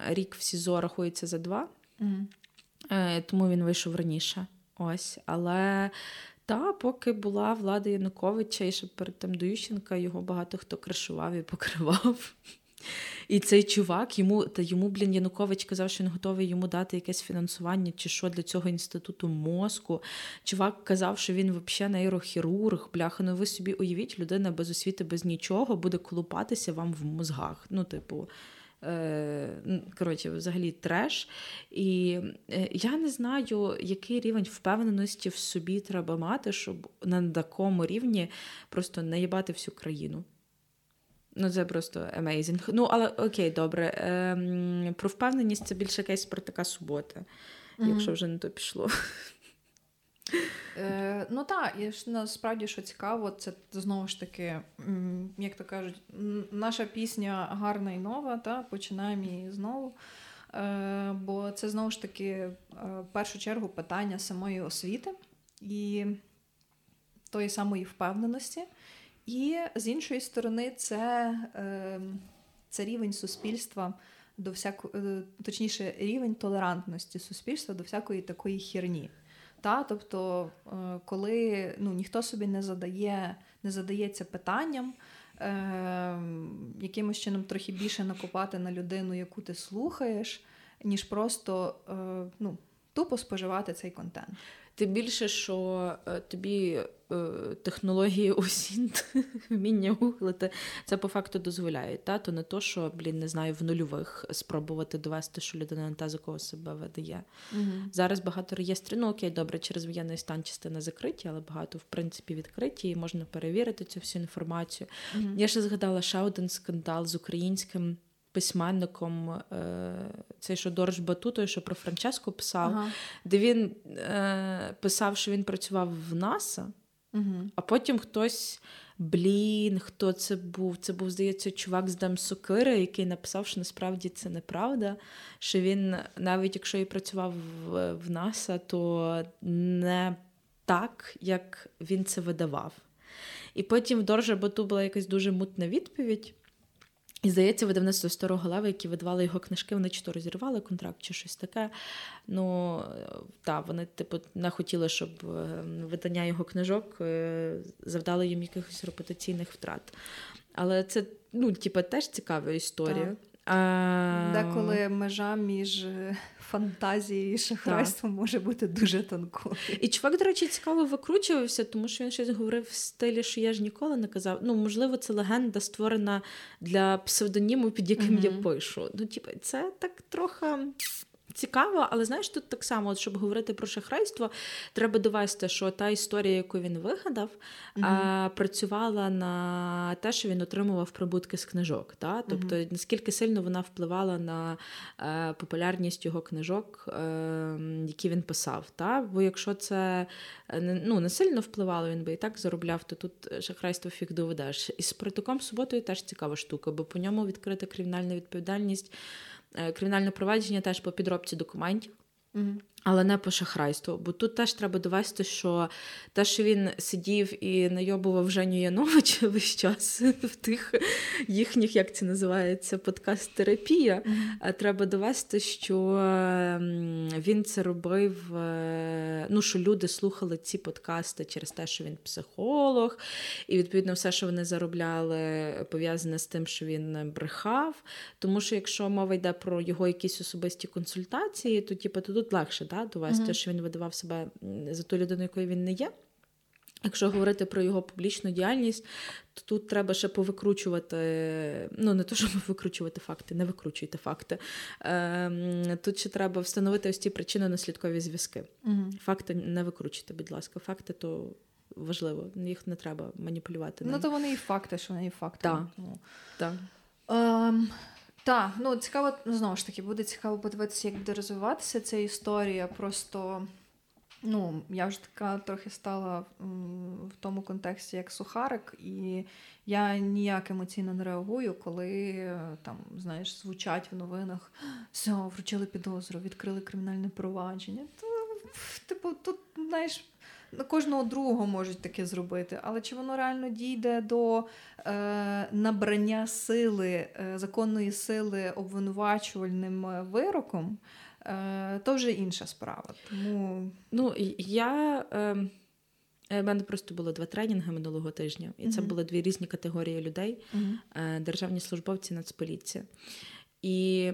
рік в СІЗО рахується за два,
mm.
тому він вийшов раніше. Ось, але та, поки була влада Януковича і ще перед тим до Ющенка, його багато хто кришував і покривав. І цей чувак, йому та йому, блін, Янукович казав, що він готовий йому дати якесь фінансування чи що для цього інституту мозку. Чувак казав, що він взагалі нейрохірург. Бляха, ну ви собі уявіть, людина без освіти, без нічого буде колупатися вам в мозгах. Ну, типу. Е, коротше, взагалі треш. І е, я не знаю, який рівень впевненості в собі треба мати, щоб на такому рівні просто наїбати всю країну. Ну, це просто amazing. Ну, але окей, добре. Ем, Про впевненість це більше якась така субота, mm-hmm. якщо вже не то пішло.
Е, Ну так, і ж насправді що цікаво, це знову ж таки, як то кажуть, наша пісня гарна і нова, та починаємо її знову. Е, Бо це знову ж таки е, в першу чергу питання самої освіти і тої самої впевненості. І з іншої сторони, це, е, це рівень суспільства до всякої, е, точніше, рівень толерантності суспільства до всякої такої херні. Та? Тобто, е, коли ну, ніхто собі не задає, не задається питанням, е, якимось чином трохи більше накопати на людину, яку ти слухаєш, ніж просто е, ну, тупо споживати цей контент.
Тим більше, що е, тобі е, технології осінт, вміння гуглити, це по факту дозволяє. Та? То не то, що, блін, не знаю, в нульових спробувати довести, що людина не та, за кого себе видає.
Угу.
Зараз багато реєстрів, ну окей, добре, через воєнний стан частина закриті, але багато, в принципі, відкриті, і можна перевірити цю всю інформацію.
Угу.
Я ще згадала ще один скандал з українським письменником, е, цей що Дорж Бату, той, що про Франческо писав,
ага.
де він е, писав, що він працював в НАСА,
угу.
а потім хтось. Блін, хто це був? Це був, здається, чувак з Дам Сокири, який написав, що насправді це неправда. Що він, навіть якщо і працював в, в НАСА, то не так, як він це видавав. І потім в Доржа Бату була якась дуже мутна відповідь. І здається, видавництво старого лева, які видавали його книжки, вони чи то розірвали контракт, чи щось таке. Ну так, вони, типу, не хотіли, щоб видання його книжок завдало їм якихось репутаційних втрат. Але це, ну, типу, теж цікава історія.
Так.
А...
Деколи межа між фантазією і шахрайством так. може бути дуже тонкою.
І чувак, до речі, цікаво викручувався, тому що він щось говорив в стилі, що я ж ніколи не казав. Ну, можливо, це легенда створена для псевдоніму, під яким mm-hmm. я пишу. Ну, типу, це так трохи. Цікаво, але знаєш, тут так само, от, щоб говорити про шахрайство, треба довести, що та історія, яку він вигадав, mm-hmm. а, працювала на те, що він отримував прибутки з книжок. Та? Тобто, mm-hmm. наскільки сильно вона впливала на е, популярність його книжок, е, які він писав. Та? Бо якщо це е, ну, не сильно впливало, він би і так заробляв, то тут шахрайство фіг доведеш. І з протоком суботою теж цікава штука, бо по ньому відкрита кримінальна відповідальність. Кримінальне провадження теж по підробці документів.
Угу.
Але не по шахрайству, бо тут теж треба довести, що те, що він сидів і найобував Женю Яновича весь час в тих їхніх, як це називається, подкаст-терапія. Mm-hmm. Треба довести, що він це робив. Е, ну, що люди слухали ці подкасти через те, що він психолог, і відповідно все, що вони заробляли, пов'язане з тим, що він брехав. Тому що якщо мова йде про його якісь особисті консультації, то типу, то тут легше та, довести, mm-hmm. що він видавав себе за ту людину, якою він не є. Якщо говорити про його публічну діяльність, то тут треба ще повикручувати, ну не то, щоб викручувати факти, не викручуйте факти. Е, Тут ще треба встановити ось ті причинно-наслідкові зв'язки.
Угу.
Факти не викручуйте, будь ласка. Факти то важливо, їх не треба маніпулювати.
Ну, то вони і факти, що вони і факти.
Так. Тому... Так.
Ем, так, ну цікаво, ну знову ж таки, буде цікаво подивитися, як буде розвиватися ця історія. Просто ну, я вже така трохи стала в тому контексті, як сухарик, і я ніяк емоційно не реагую, коли там, знаєш, звучать в новинах, все, вручили підозру, відкрили кримінальне провадження. То, типу, тут, знаєш на кожного другого можуть таке зробити, але чи воно реально дійде до е, набрання сили, е, законної сили обвинувачувальним е, вироком, е, то вже інша справа. Тому
ну я. Е... У мене просто було два тренінги минулого тижня, і це uh-huh. були дві різні категорії людей:
uh-huh.
державні службовці, нацполіція. І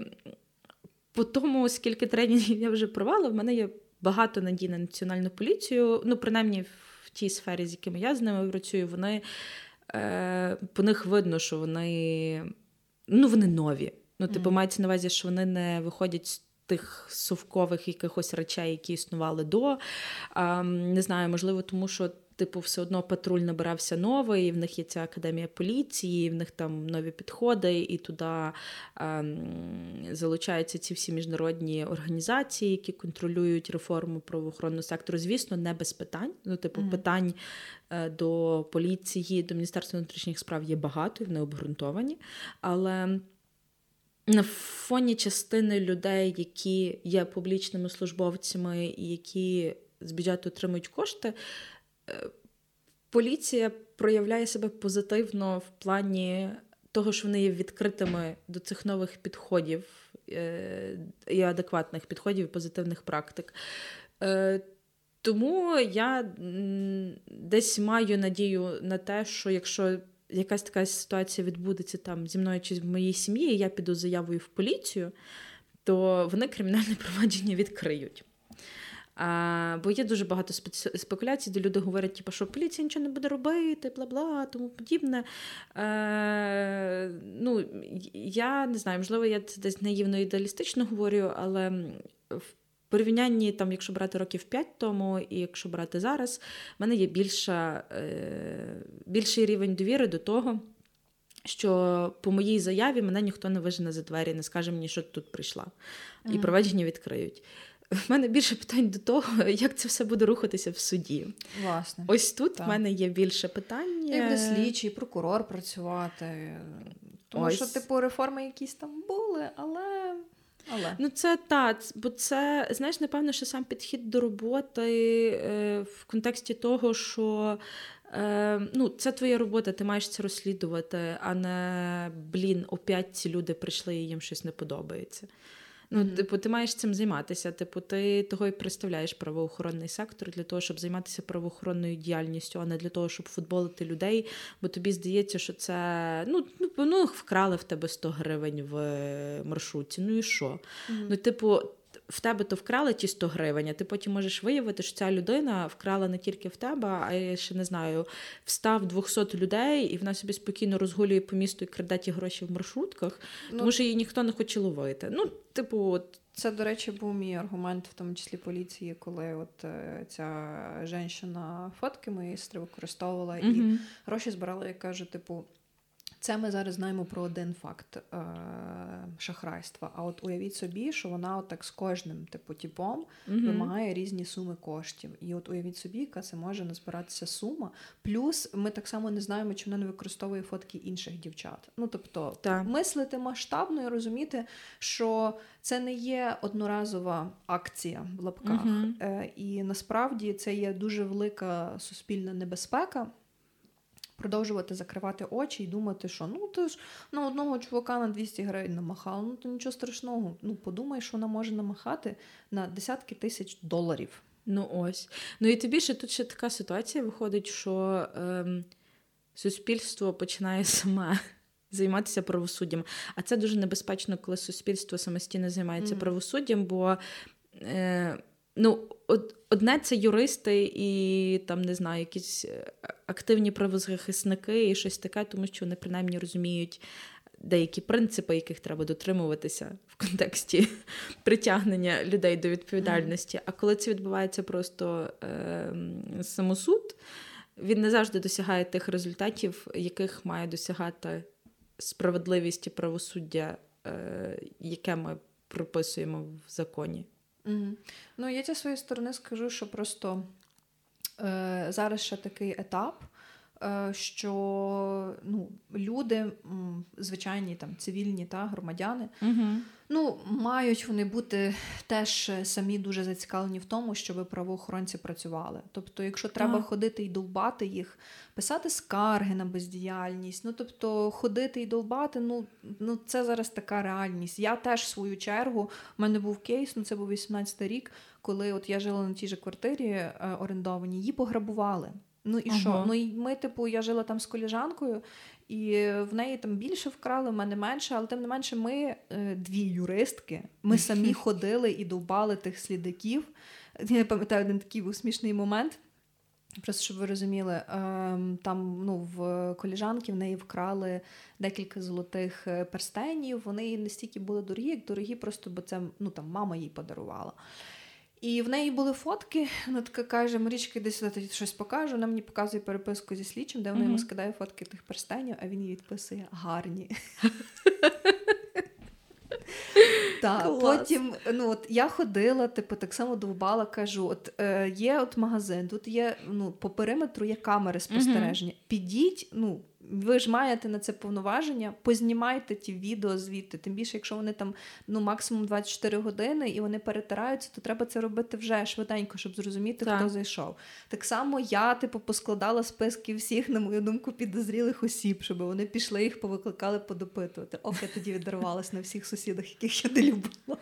по тому, скільки тренінгів я вже провела, в мене є багато надій на національну поліцію. Ну, принаймні в тій сфері, з якими я з ними працюю, вони е, по них видно, що вони ну, вони нові. Ну, типу, mm. мається на увазі, що вони не виходять з тих совкових якихось речей, які існували до. Е, Не знаю, можливо, тому що типу, все одно патруль набирався новий, і в них є ця академія поліції, і в них там нові підходи, і туди а, залучаються ці всі міжнародні організації, які контролюють реформу правоохоронного сектору. Звісно, не без питань. Ну, типу, mm-hmm. питань е, до поліції, до Міністерства внутрішніх справ є багато і вони обґрунтовані. Але. На фоні частини людей, які є публічними службовцями і які з бюджету отримують кошти, поліція проявляє себе позитивно в плані того, що вони є відкритими до цих нових підходів е, і адекватних підходів і позитивних практик. Е, Тому я десь маю надію на те, що якщо якась така ситуація відбудеться там зі мною чи в моїй сім'ї, і я піду заявою в поліцію, то вони кримінальне провадження відкриють. А, Бо є дуже багато спекуляцій, де люди говорять, типу, що поліція нічого не буде робити, бла бла, тому подібне. Е, ну, Я не знаю, можливо, я це десь наївно ідеалістично говорю, але в порівнянні, там, якщо брати років 5 тому, і якщо брати зараз, в мене є більша, е, більший рівень довіри до того. Що по моїй заяві мене ніхто не вижене за двері, не скаже мені, що тут прийшла, і проведення відкриють. В мене більше питань до того, як це все буде рухатися в суді.
Власне.
Ось тут так. в мене є більше питань.
Як буде слідчий, прокурор працювати. Тому Ось. що, типу, реформи якісь там були, але. Але.
Ну, це так, бо це, знаєш, напевно, що сам підхід до роботи е, в контексті того, що е, ну, це твоя робота, ти маєш це розслідувати, а не блін, опять ці люди прийшли і їм щось не подобається. Ну, mm-hmm. типу, ти маєш цим займатися. Типу, ти того і представляєш правоохоронний сектор для того, щоб займатися правоохоронною діяльністю, а не для того, щоб футболити людей. Бо тобі здається, що це ну, ну, ну вкрали в тебе 100 гривень в маршрутці. Ну і що? Mm-hmm. Ну, типу, в тебе то вкрали ті 100 гривень, а ти потім можеш виявити, що ця людина вкрала не тільки в тебе, а я ще не знаю, встав 200 людей, і вона собі спокійно розгулює по місту і краде ті гроші в маршрутках, ну, тому що її ніхто не хоче ловити. Ну, типу, от.
Це, до речі, був мій аргумент, в тому числі поліції, коли от е, ця жінка фотки мої використовувала і угу. гроші збирала, я кажу, типу. Це ми зараз знаємо про один факт е- шахрайства. А от уявіть собі, що вона от так з кожним типу типом mm вимагає різні суми коштів. І от уявіть собі, яка це може назбиратися сума. Плюс ми так само не знаємо, чи вона не використовує фотки інших дівчат. Ну тобто, так. мислити масштабно і розуміти, що це не є одноразова акція в лапках. mm Е- і насправді це є дуже велика суспільна небезпека продовжувати закривати очі і думати, що ну ти ж на одного чувака на 200 гривень намахала, ну то нічого страшного. Ну подумай, що вона може намахати на десятки тисяч доларів.
Ну ось. Ну і тобі ще тут ще така ситуація виходить, що ем, суспільство починає саме. Займатися правосуддям. А це дуже небезпечно, коли суспільство самостійно займається mm. правосуддям, бо е, ну, одне це юристи і там не знаю, якісь е, активні правозахисники і щось таке, тому що вони принаймні розуміють деякі принципи, яких треба дотримуватися в контексті притягнення людей до відповідальності. А коли це відбувається просто е, самосуд, він не завжди досягає тих результатів, яких має досягати справедливість і правосуддя, е, яке ми прописуємо в законі.
Mm. Ну, я зі своєї сторони скажу, що просто е, зараз ще такий етап, що ну, люди, звичайні там цивільні та громадяни,
mm
Ну, мають вони бути теж самі дуже зацікавлені в тому, щоб правоохоронці працювали. Тобто, якщо треба а. ходити і довбати їх, писати скарги на бездіяльність, ну тобто ходити і довбати, ну ну це зараз така реальність. Я теж в свою чергу, в мене був кейс, ну це був 18 рік, коли от я жила на тій же квартирі е, орендованій, її пограбували. Ну і ага. що? Ну і ми, типу, я жила там з коліжанкою, і в неї там більше вкрали, в мене менше, але тим не менше, ми е, дві юристки. Ми самі ходили і довбали тих слідаків. Я пам'ятаю один такий був смішний момент. Просто щоб ви розуміли, ем, там ну, в коліжанки в неї вкрали декілька золотих е, перстенів. Вони настільки були дорогі, як дорогі, просто бо це ну, там, мама їй подарувала. І в неї були фотки. Вона така каже: Марічка, десь сюди щось покажу. Вона мені показує переписку зі слідчим, де вона йому скидає фотки тих перстенів, а він їй відписує гарні. Так, Потім ну, от я ходила, типу, так само довбала, кажу: от е, є от магазин, тут є ну, по периметру є камери спостереження. Підіть, ну, ви ж маєте на це повноваження, познімайте ті відео звідти. Тим більше, якщо вони там ну максимум 24 години і вони перетираються, то треба це робити вже швиденько, щоб зрозуміти, так. хто зайшов. Так само я, типу, поскладала списки всіх, на мою думку, підозрілих осіб, щоб вони пішли їх повикликали подопитувати. Ох, я тоді віддарувалась на всіх сусідах, яких я не любила.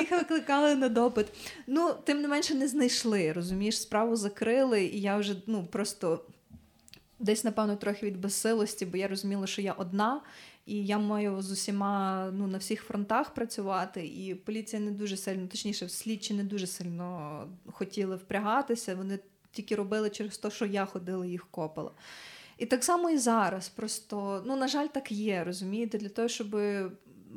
Їх викликали на допит. Ну, тим не менше, не знайшли. Розумієш, справу закрили, і я вже ну просто. Десь, напевно, трохи від безсилості, бо я розуміла, що я одна, і я маю з усіма ну, на всіх фронтах працювати. І поліція не дуже сильно, точніше, слідчі не дуже сильно хотіли впрягатися. Вони тільки робили через те, що я ходила їх копала. І так само і зараз. Просто, ну, на жаль, так є, розумієте, для того, щоб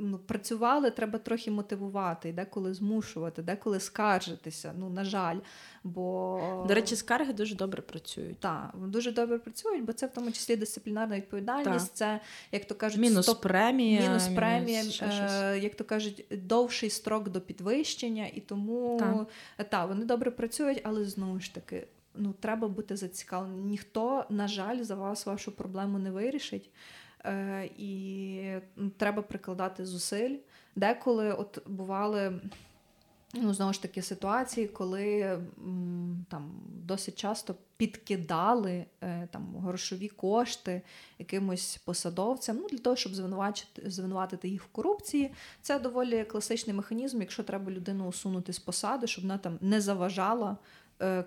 ну, працювали, треба трохи мотивувати, і деколи змушувати, деколи скаржитися. Ну, на жаль. Бо
до речі, скарги дуже добре працюють.
Так, дуже добре працюють, бо це в тому числі дисциплінарна відповідальність. Так. Це як то кажуть,
мінус стоп... премія,
мінус премія, мінус е, як то кажуть, довший строк до підвищення, і тому так. та вони добре працюють, але знову ж таки. Ну, треба бути зацікавленим. Ніхто, на жаль, за вас вашу проблему не вирішить. Е, і треба прикладати зусиль. Деколи от бували. Ну, знову ж таки, ситуації, коли там досить часто підкидали е, там грошові кошти якимось посадовцям, ну для того, щоб звинуватити звинуватити їх в корупції. Це доволі класичний механізм, якщо треба людину усунути з посади, щоб вона там не заважала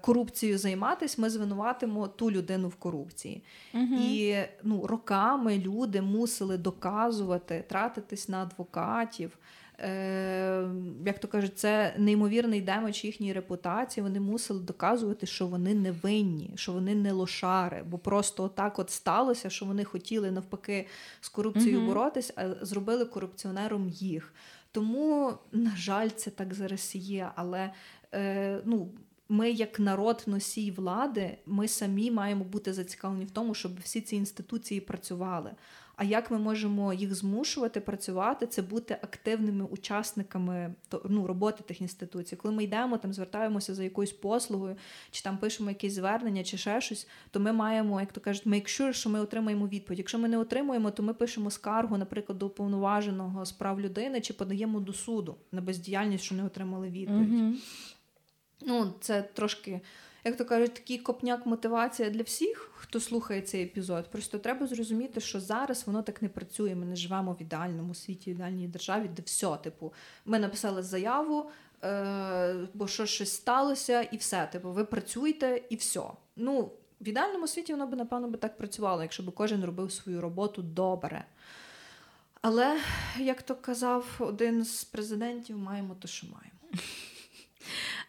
корупцією займатися, ми звинуватимо ту людину в корупції. Угу. І ну, роками люди мусили доказувати, тратитись на адвокатів. Е, Як то кажуть, це неймовірний damage їхньої репутації. Вони мусили доказувати, що вони не винні, що вони не лошари, бо просто так от сталося, що вони хотіли навпаки з корупцією угу. боротись, а зробили корупціонером їх. Тому, на жаль, це так зараз є. Але е, ну, ми, як народ носій влади, ми самі маємо бути зацікавлені в тому, щоб всі ці інституції працювали. А як ми можемо їх змушувати працювати, це бути активними учасниками ну, роботи тих інституцій. Коли ми йдемо, там звертаємося за якоюсь послугою, чи там пишемо якісь звернення, чи ще щось, то ми маємо, як то кажуть, make sure, що ми отримаємо відповідь. Якщо ми не отримуємо, то ми пишемо скаргу, наприклад, до уповноваженого справ людини, чи подаємо до суду на бездіяльність, що не отримали відповідь. Mm-hmm. Ну, це трошки, як то кажуть, такий копняк мотивація для всіх, хто слухає цей епізод. Просто треба зрозуміти, що зараз воно так не працює. Ми не живемо в ідеальному світі, в ідеальній державі, де все, типу, ми написали заяву, е, бо що щось сталося, і все. Типу, ви працюєте і все. Ну, в ідеальному світі воно би, напевно, би так працювало, якщо б кожен робив свою роботу добре. Але, як то казав один з президентів, маємо те, що маємо.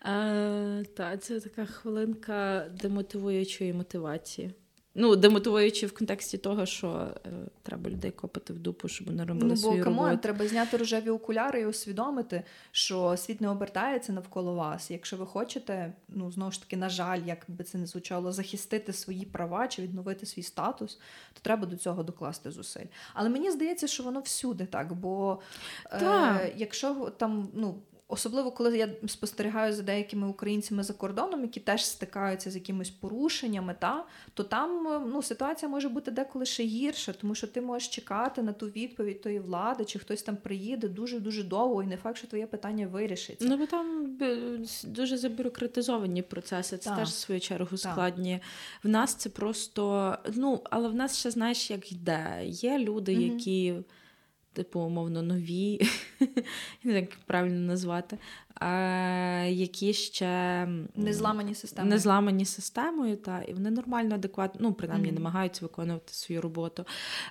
Е, Та, це така хвилинка демотивуючої мотивації. Ну, демотивуючи в контексті того, що е, треба людей копати в дупу, щоб вони робили ну, свою come on, роботу.
треба зняти рожеві окуляри і усвідомити, що світ не обертається навколо вас. Якщо ви хочете, ну знову ж таки, на жаль, як би це не звучало, захистити свої права чи відновити свій статус, то треба до цього докласти зусиль. Але мені здається, що воно всюди так, бо е, якщо там ну Особливо, коли я спостерігаю за деякими українцями за кордоном, які теж стикаються з якимись порушеннями, та то там ну, ситуація може бути деколи ще гірша, тому що ти можеш чекати на ту відповідь тої влади, чи хтось там приїде дуже дуже довго, і не факт, що твоє питання вирішиться.
Ну бо там дуже забюрократизовані процеси. Це так. теж в свою чергу складні. В нас це просто ну, але в нас ще знаєш, як йде. Є люди, угу. які типу, умовно, нові, як правильно назвати, які ще
не зламані системою.
Не зламані системою, та, і вони нормально, адекватно, ну, принаймні, mm-hmm. намагаються виконувати свою роботу.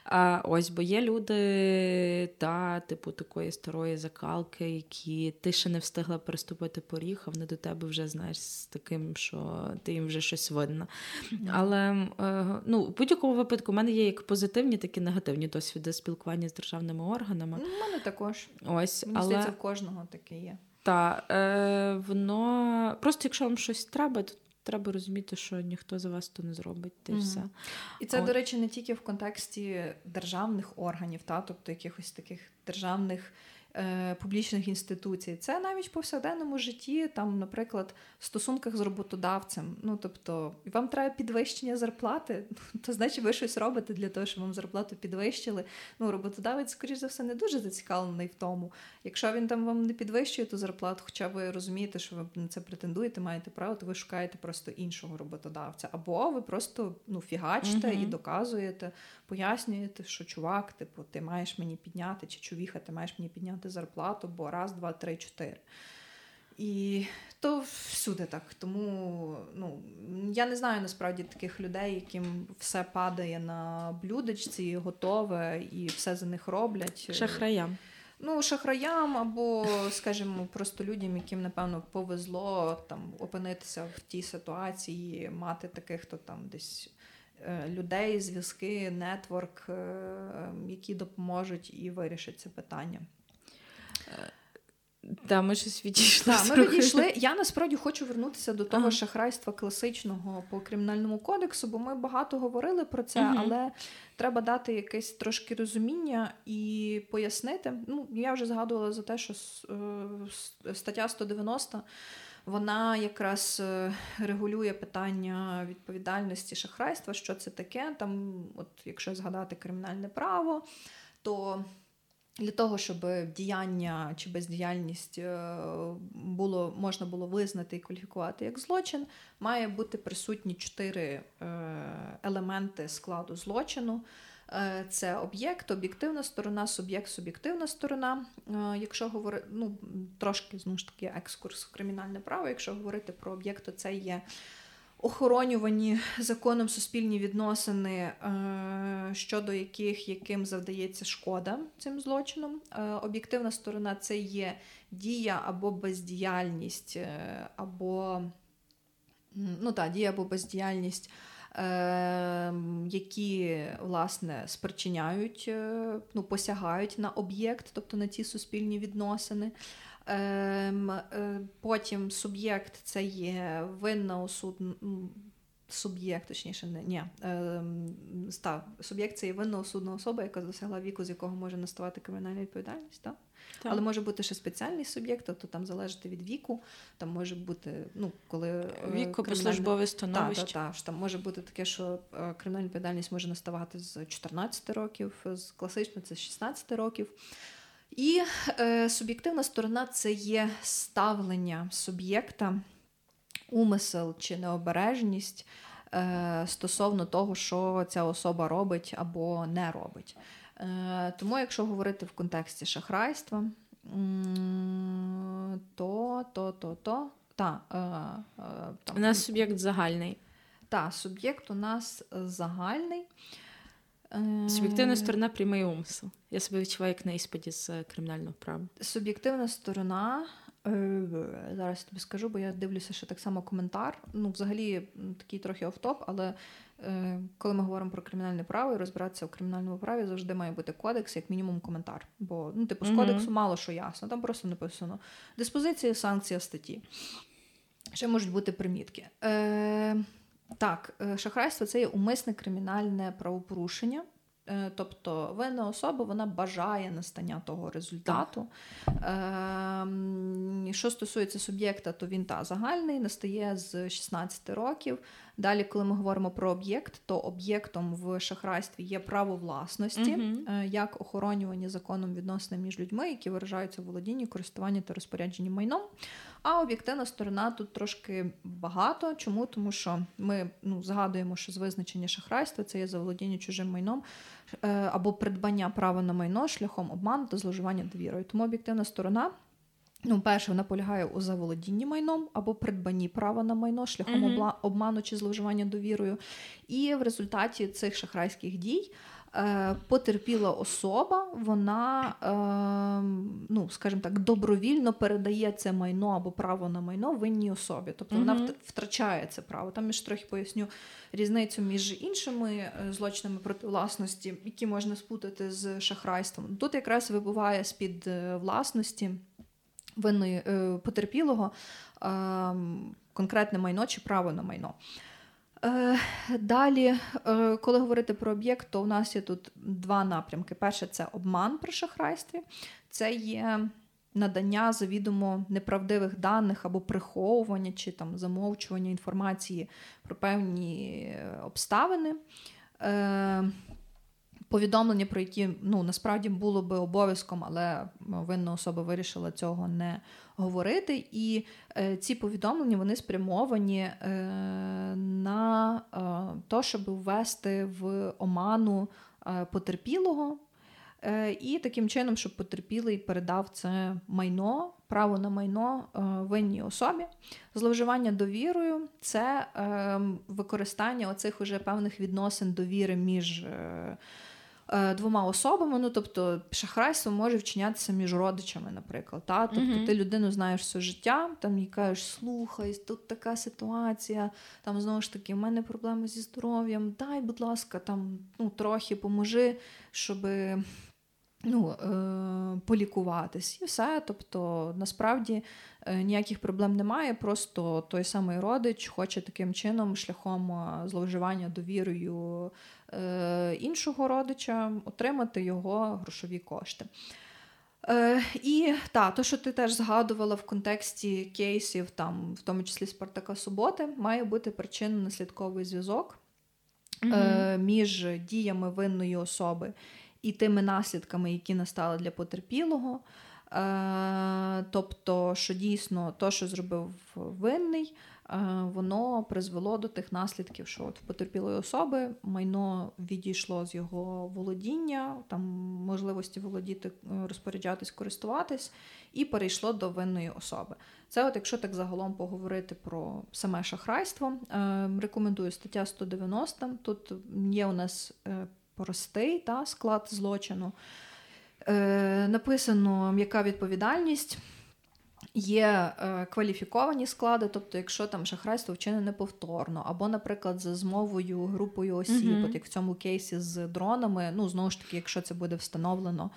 А, Ось, бо є люди, та, типу, такої старої закалки, які ти ще не встигла переступити поріг, а вони до тебе вже знаєш з таким, що ти їм вже щось видно. Mm-hmm. Але е, ну, в будь-якому випадку в мене є як позитивні, так і негативні досвіди спілкування з державними органами.
У мене також.
Ось,
Мені але... здається, в кожного таке є.
Так, е, воно просто якщо вам щось треба, то треба розуміти, що ніхто за вас то не зробить. Та все.
І це, От. до речі, не тільки в контексті державних органів, та, тобто якихось таких державних е, публічних інституцій. Це навіть в повсякденному житті, там, наприклад, в стосунках з роботодавцем. Ну, тобто, вам треба підвищення зарплати, то значить ви щось робите для того, щоб вам зарплату підвищили. Ну, роботодавець, скоріш за все, не дуже зацікавлений в тому. Якщо він там вам не підвищує ту зарплату, хоча ви розумієте, що ви на це претендуєте, маєте право, то ви шукаєте просто іншого роботодавця. Або ви просто ну, фігачите uh і доказуєте, пояснюєте, що чувак, типу, ти маєш мені підняти, чи чувіха, ти маєш мені підняти зарплату, бо раз, два, три, чотири. І то всюди так. Тому ну, я не знаю насправді таких людей, яким все падає на блюдечці, готове і все за них роблять.
Шахраям.
Ну, шахраям або, скажімо, просто людям, яким, напевно, повезло там опинитися в тій ситуації, мати таких, хто там десь е, людей, зв'язки, нетворк, е, які допоможуть і вирішать це питання.
Да, ми щось відійшли.
Да, ми відійшли. Я насправді хочу вернутися до того ага. шахрайства класичного по кримінальному кодексу, бо ми багато говорили про це, угу. але треба дати якесь трошки розуміння і пояснити. Ну, я вже згадувала за те, що е, стаття 190. Вона якраз е, регулює питання відповідальності шахрайства, що це таке. Там, от якщо згадати кримінальне право, то для того, щоб діяння чи бездіяльність е, було можна було визнати і кваліфікувати як злочин, має бути присутні чотири е, елементи складу злочину. Е, це об'єкт, об'єктивна сторона, суб'єкт, суб'єктивна сторона. Якщо говорити, ну трошки знову ж таки екскурс в кримінальне право, якщо говорити про об'єкт, то це є охоронювані законом суспільні відносини, е, щодо яких яким завдається шкода цим злочином. Е, об'єктивна сторона це є дія або бездіяльність, е, або ну так, дія або бездіяльність. Які власне спричиняють, ну посягають на об'єкт, тобто на ці суспільні відносини. Ем, е, потім суб'єкт це є винна осуд... Суб'єкт, точніше, не ні. Ем, став. Суб'єкт це є винна осудна особа, яка досягла віку, з якого може наставати кримінальна відповідальність. Так? Так. Але може бути ще спеціальний суб'єкт, тобто там залежати від віку. Там може бути, ну, коли е,
віку кримінальне... службове становище.
Так, так, так. Там може бути таке, що е, кримінальна відповідальність може наставати з 14 років, з класично це з 16 років. І е, суб'єктивна сторона це є ставлення суб'єкта, умисел чи необережність е, стосовно того, що ця особа робить або не робить. Е, Тому, якщо говорити в контексті шахрайства, то, то, то, то, та, е,
е, там, у нас суб'єкт загальний.
Так, суб'єкт у нас загальний.
Суб'єктивна сторона прямий умисел. Я себе відчуваю як на іспиті з е, кримінального права.
Суб'єктивна сторона. Е, зараз тобі скажу, бо я дивлюся, що так само коментар. Ну, взагалі, такий трохи офтоп, але е, коли ми говоримо про кримінальне право і розбиратися в кримінальному праві, завжди має бути кодекс, як мінімум, коментар. Бо ну, типу, з кодексу мало що ясно, там просто написано диспозиція, санкція статті. Ще можуть бути примітки. Е, так, е, шахрайство це є умисне кримінальне правопорушення. Е, тобто винна особа вона бажає настання того результату. Так. що стосується суб'єкта, то він та загальний настає з 16 років. Далі, коли ми говоримо про об'єкт, то об'єктом в шахрайстві є право власності, uh як охоронювані законом відносини між людьми, які виражаються в володінні, користуванні та розпорядженні майном. А об'єктивна сторона тут трошки багато. Чому? Тому що ми ну, згадуємо, що з визначення шахрайства це є заволодіння чужим майном е, або придбання права на майно шляхом обману та зловживання довірою. Тому об'єктивна сторона. Ну, перше, вона полягає у заволодінні майном або придбанні права на майно шляхом mm-hmm. обману чи зловживання довірою. І в результаті цих шахрайських дій Е, потерпіла особа, вона, ем, ну, скажімо так, добровільно передає це майно або право на майно винній особі. Тобто вона втрачає це право. Там я ж трохи поясню різницю між іншими е, злочинами проти власності, які можна спутати з шахрайством. Тут якраз вибуває з-під е, власності винної потерпілого ем, конкретне майно чи право на майно. Е, далі, е, коли говорити про об'єкт, то у нас є тут два напрямки. Перше це обман при шахрайстві. це є надання завідомо неправдивих даних або приховування чи там замовчування інформації про певні е, обставини. Повідомлення, про які ну насправді було би обов'язком, але винна особа вирішила цього не говорити. І е, ці повідомлення вони спрямовані е, на е, те, щоб ввести в оману е, потерпілого, Е, і таким чином, щоб потерпілий передав це майно, право на майно е, винній особі. Зловживання довірою це е, використання оцих уже певних відносин довіри між. Двома особами, ну тобто шахрайство може вчинятися між родичами, наприклад. Та? Тобто uh-huh. ти людину знаєш все життя, там їй кажеш, слухай, тут така ситуація, там знову ж таки, в мене проблеми зі здоров'ям, дай, будь ласка, там ну, трохи поможи, щоб ну, е, полікуватись і все. Тобто, насправді е, ніяких проблем немає. Просто той самий родич хоче таким чином, шляхом е, зловживання довірою іншого родича, отримати його грошові кошти. Е, І та, то, що ти теж згадувала в контексті кейсів, там, в тому числі Спартака Суботи, має бути причинно-наслідковий зв'язок mm-hmm. е, між діями винної особи і тими наслідками, які настали для потерпілого. Е, тобто, що дійсно то, що зробив винний, е, воно призвело до тих наслідків, що от в потерпілої особи майно відійшло з його володіння, там можливості володіти, е, розпоряджатись, користуватись, і перейшло до винної особи. Це, от якщо так загалом поговорити про саме шахрайство, рекомендую стаття 190. Тут є у нас простий та, склад злочину. Е, Написано, яка відповідальність. Є е, кваліфіковані склади, тобто, якщо там шахрайство вчинене повторно, або, наприклад, за змовою групою осіб, mm-hmm. от як в цьому кейсі з дронами, ну знову ж таки, якщо це буде встановлено,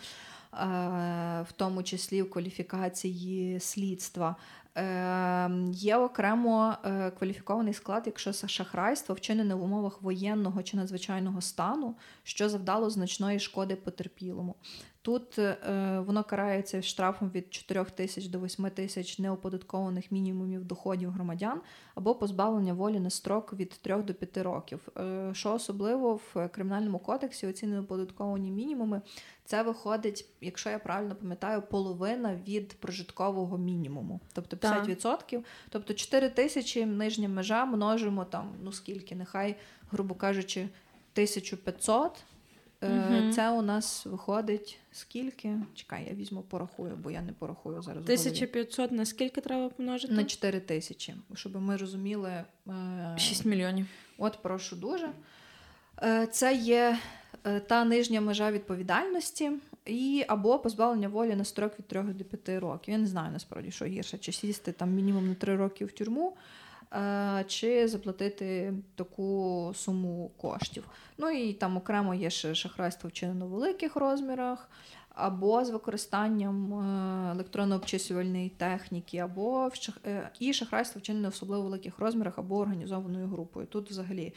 е, в тому числі в кваліфікації слідства, є окремо е, кваліфікований склад, якщо шахрайство вчинене в умовах воєнного чи надзвичайного стану, що завдало значної шкоди потерпілому. Тут е, воно карається штрафом від 4 тисяч до 8 тисяч неоподаткованих мінімумів доходів громадян або позбавлення волі на строк від 3 до 5 років. Е, що особливо в кримінальному кодексі оці неоподатковані мінімуми, це виходить, якщо я правильно пам'ятаю, половина від прожиткового мінімуму, тобто 50%. Так. Тобто 4 тисячі нижня межа множимо там, ну скільки, нехай, грубо кажучи, 1500. Угу. Це у нас виходить скільки? Чекай, я візьму, порахую, бо я не порахую зараз.
1500 на скільки треба помножити?
На 4 тисячі, щоб ми розуміли.
6 е, мільйонів.
От, прошу дуже. Е, це є та нижня межа відповідальності, і або позбавлення волі на строк від 3 до 5 років. Я не знаю насправді, що гірше, чи сісти там мінімум на 3 роки в тюрму. Е, чи заплатити таку суму коштів. Ну і там окремо є ще шахрайство вчинено в великих розмірах, або з використанням е, електронно-обчислювальної техніки, або е, і шахрайство вчинене в особливо великих розмірах або організованою групою. Тут взагалі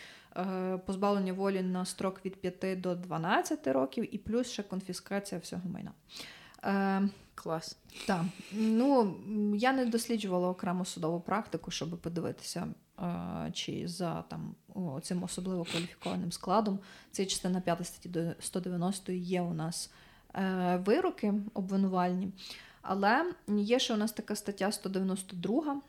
позбавлення волі на строк від 5 до 12 років, і плюс ще конфіскація всього майна.
Клас.
Так. Ну, я не досліджувала окремо судову практику, щоб подивитися, чи за там цим особливо кваліфікованим складом цієї частина 5 статті до 190 є у нас е, вироки обвинувальні. Але є ще у нас така стаття 192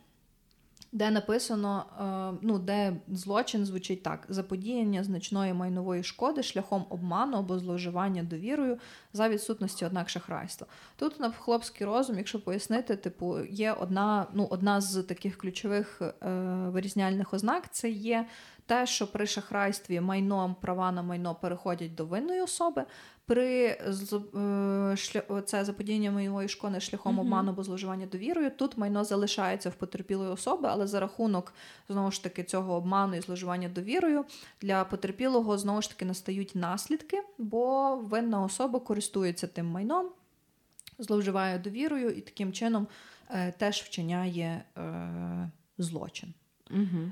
де написано, е, ну, де злочин звучить так: заподіяння значної майнової шкоди шляхом обману або зловживання довірою за відсутності однак шахрайства. Тут на хлопський розум, якщо пояснити, типу, є одна, ну, одна з таких ключових е, вирізняльних ознак це є те, що при шахрайстві майно права на майно переходять до винної особи. При е, це заподіяння майнової шкоди шляхом mm-hmm. обману або зловживання довірою. Тут майно залишається в потерпілої особи, але за рахунок знову ж таки цього обману і зловживання довірою для потерпілого знову ж таки настають наслідки, бо винна особа користується тим майном, зловживає довірою і таким чином е, теж вчиняє е, злочин.
Mm-hmm.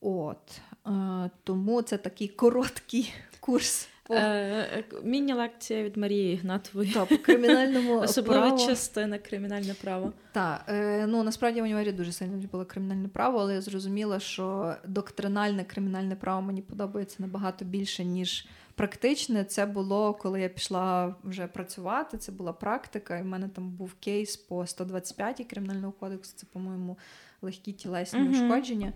От е, тому це такий короткий курс
Е, міні-лекція від Марії Ігнатової.
Так, по кримінальному
Особлива
право.
частина кримінальне право.
Так, е, ну насправді в універі дуже сильно любила кримінальне право, але я зрозуміла, що доктринальне кримінальне право мені подобається набагато більше, ніж практичне. Це було, коли я пішла вже працювати. Це була практика, і в мене там був кейс по 125 кримінального кодексу. Це, по-моєму, легкі тілесні ушкодження.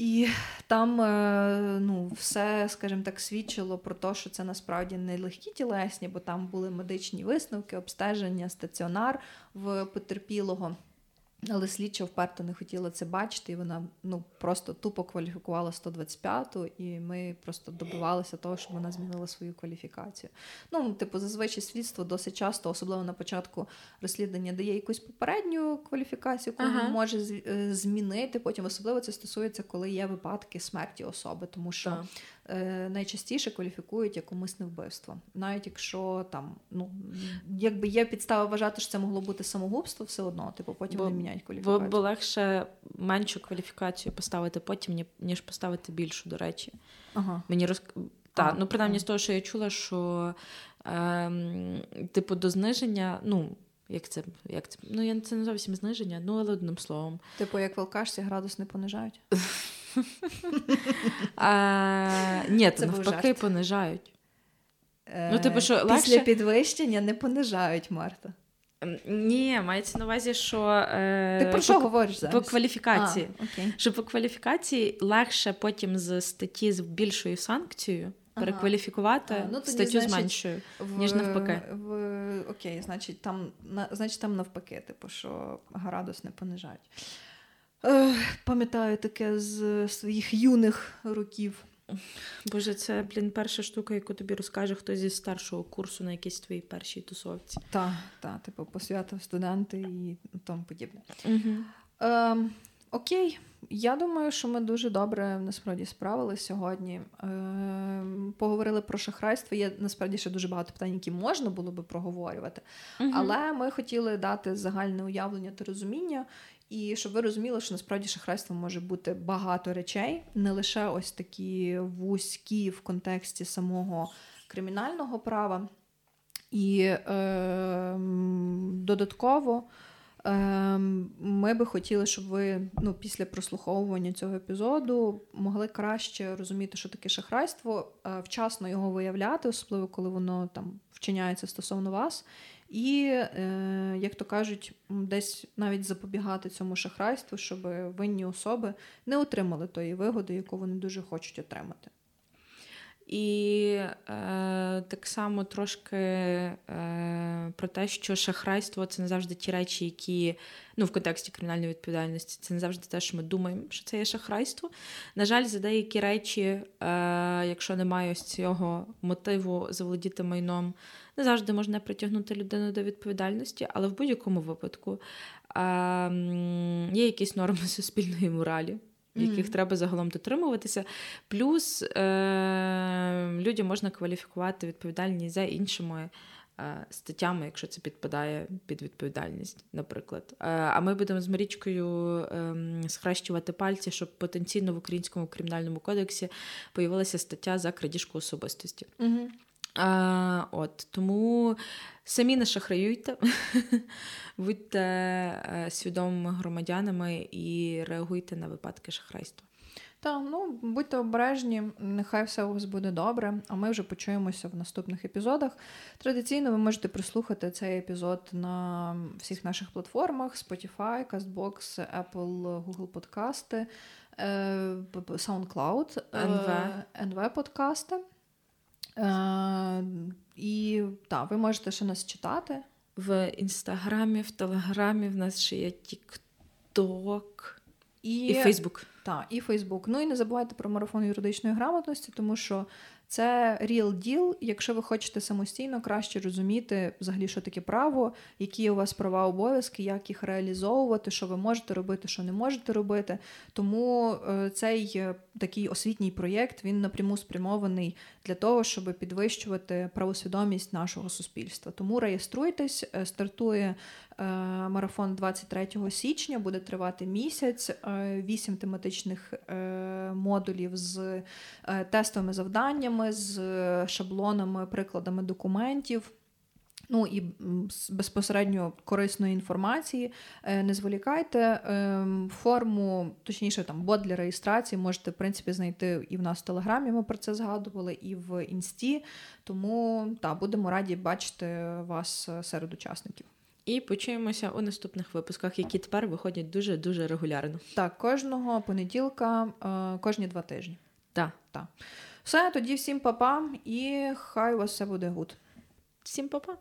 І там е, ну, все, скажімо так, свідчило про те, що це насправді не легкі тілесні, бо там були медичні висновки, обстеження, стаціонар в потерпілого. Але слідча вперто не хотіла це бачити, і вона ну просто тупо кваліфікувала 125-ту, і ми просто добивалися того, щоб вона змінила свою кваліфікацію. Ну, типу, зазвичай слідство досить часто, особливо на початку розслідування, дає якусь попередню кваліфікацію, яку
Ага.
може е, змінити. Потім особливо це стосується, коли є випадки смерті особи, тому що
Так.
Е, найчастіше кваліфікують як умисне вбивство. Навіть якщо там, ну якби є підстава вважати, що це могло бути самогубство, все одно, типу, потім
Бо-
не міняють
Бо,
кваліфікацію.
бо легше меншу кваліфікацію поставити потім, ніж поставити більшу, до речі.
Ага.
Мені роз...
А,
Так, ну принаймні з того, що я чула, що ем, типу до зниження, ну, як це, як це? Ну, я це не зовсім зниження, ну але одним словом.
Типу, як алкашці градус не понижають.
А, ні,
Це
навпаки, понижають.
Е,
Ну, типу, що
після підвищення не понижають Марта.
Ем, Ні, мається на увазі, що е,
Ти про
по-
що говориш зараз?
по кваліфікації.
А, окей.
Що по кваліфікації легше потім з статті з більшою санкцією перекваліфікувати
А, ну, тоді,
статтю
значить,
з меншою.
В,
Ніж навпаки.
В, окей, значить там, на, значить, там навпаки, типу, що градус не понижають. Е, пам'ятаю таке з своїх юних років.
Боже, це, блін, перша штука, яку тобі розкаже хтось зі старшого курсу на якійсь твоїй першій тусовці.
Та, та, типу, посвята студенти і тому подібне.
Угу.
Ем, окей, я думаю, що ми дуже добре насправді справилися сьогодні. Ем, поговорили про шахрайство. Є насправді ще дуже багато питань, які можна було би проговорювати. Але ми хотіли дати загальне уявлення та розуміння, і щоб ви розуміли, що насправді шахрайство може бути багато речей, не лише ось такі вузькі в контексті самого кримінального права. І е, додатково е, ми би хотіли, щоб ви ну, після прослуховування цього епізоду могли краще розуміти, що таке шахрайство, е, вчасно його виявляти, особливо коли воно там вчиняється стосовно вас. І, е, як то кажуть, десь навіть запобігати цьому шахрайству, щоб винні особи не отримали тої вигоди, яку вони дуже хочуть отримати.
І е, так само трошки е, про те, що шахрайство це не завжди ті речі, які ну, в контексті кримінальної відповідальності, це не завжди те, що ми думаємо, що це є шахрайство. На жаль, за деякі речі, е, якщо немає ось цього мотиву заволодіти майном, не завжди можна притягнути людину до відповідальності, але в будь-якому випадку е, є якісь норми суспільної моралі. Яких
Мгм.
треба загалом дотримуватися. Плюс е, людям можна кваліфікувати відповідальність за іншими е, статтями, якщо це підпадає під відповідальність, наприклад. Е, а ми будемо з Марічкою е, схрещувати пальці, щоб потенційно в українському кримінальному кодексі появилася стаття за крадіжку особистості.
Угу.
А, от, тому самі не шахраюйте, будьте е, свідомими громадянами і реагуйте на випадки шахрайства.
Так, ну будьте обережні, нехай все у вас буде добре. А ми вже почуємося в наступних епізодах. Традиційно ви можете прослухати цей епізод на всіх наших платформах: Spotify, CastBox, Apple, Google Подкасти, е, п- п- SoundCloud,
NV.
NV подкасти. Е, І так, ви можете ще нас читати.
В інстаграмі, в телеграмі в нас ще є Тікток
І,
і Фейсбук.
Так, і Фейсбук. Ну і не забувайте про марафон юридичної грамотності, тому що це real deal, якщо ви хочете самостійно краще розуміти, взагалі, що таке право, які у вас права обов'язки, як їх реалізовувати, що ви можете робити, що не можете робити. Тому е, цей е, такий освітній проєкт він напряму спрямований для того, щоб підвищувати правосвідомість нашого суспільства. Тому реєструйтесь, е, стартує марафон 23 січня, буде тривати місяць, е, вісім тематичних е, модулів з е, тестовими завданнями. з е, шаблонами, прикладами документів. Ну і безпосередньо корисної інформації. Е, не зволікайте ем, форму, точніше, там бот для реєстрації можете в принципі знайти і в нас в телеграмі. Ми про це згадували, і в інсті. Тому так, будемо раді бачити вас е, серед учасників.
І почуємося у наступних випусках, які тепер виходять дуже дуже регулярно.
Так, кожного понеділка, е, кожні два тижні.
Так.
Так. Все, тоді всім папа, і хай у вас все буде good.
Всім па-па!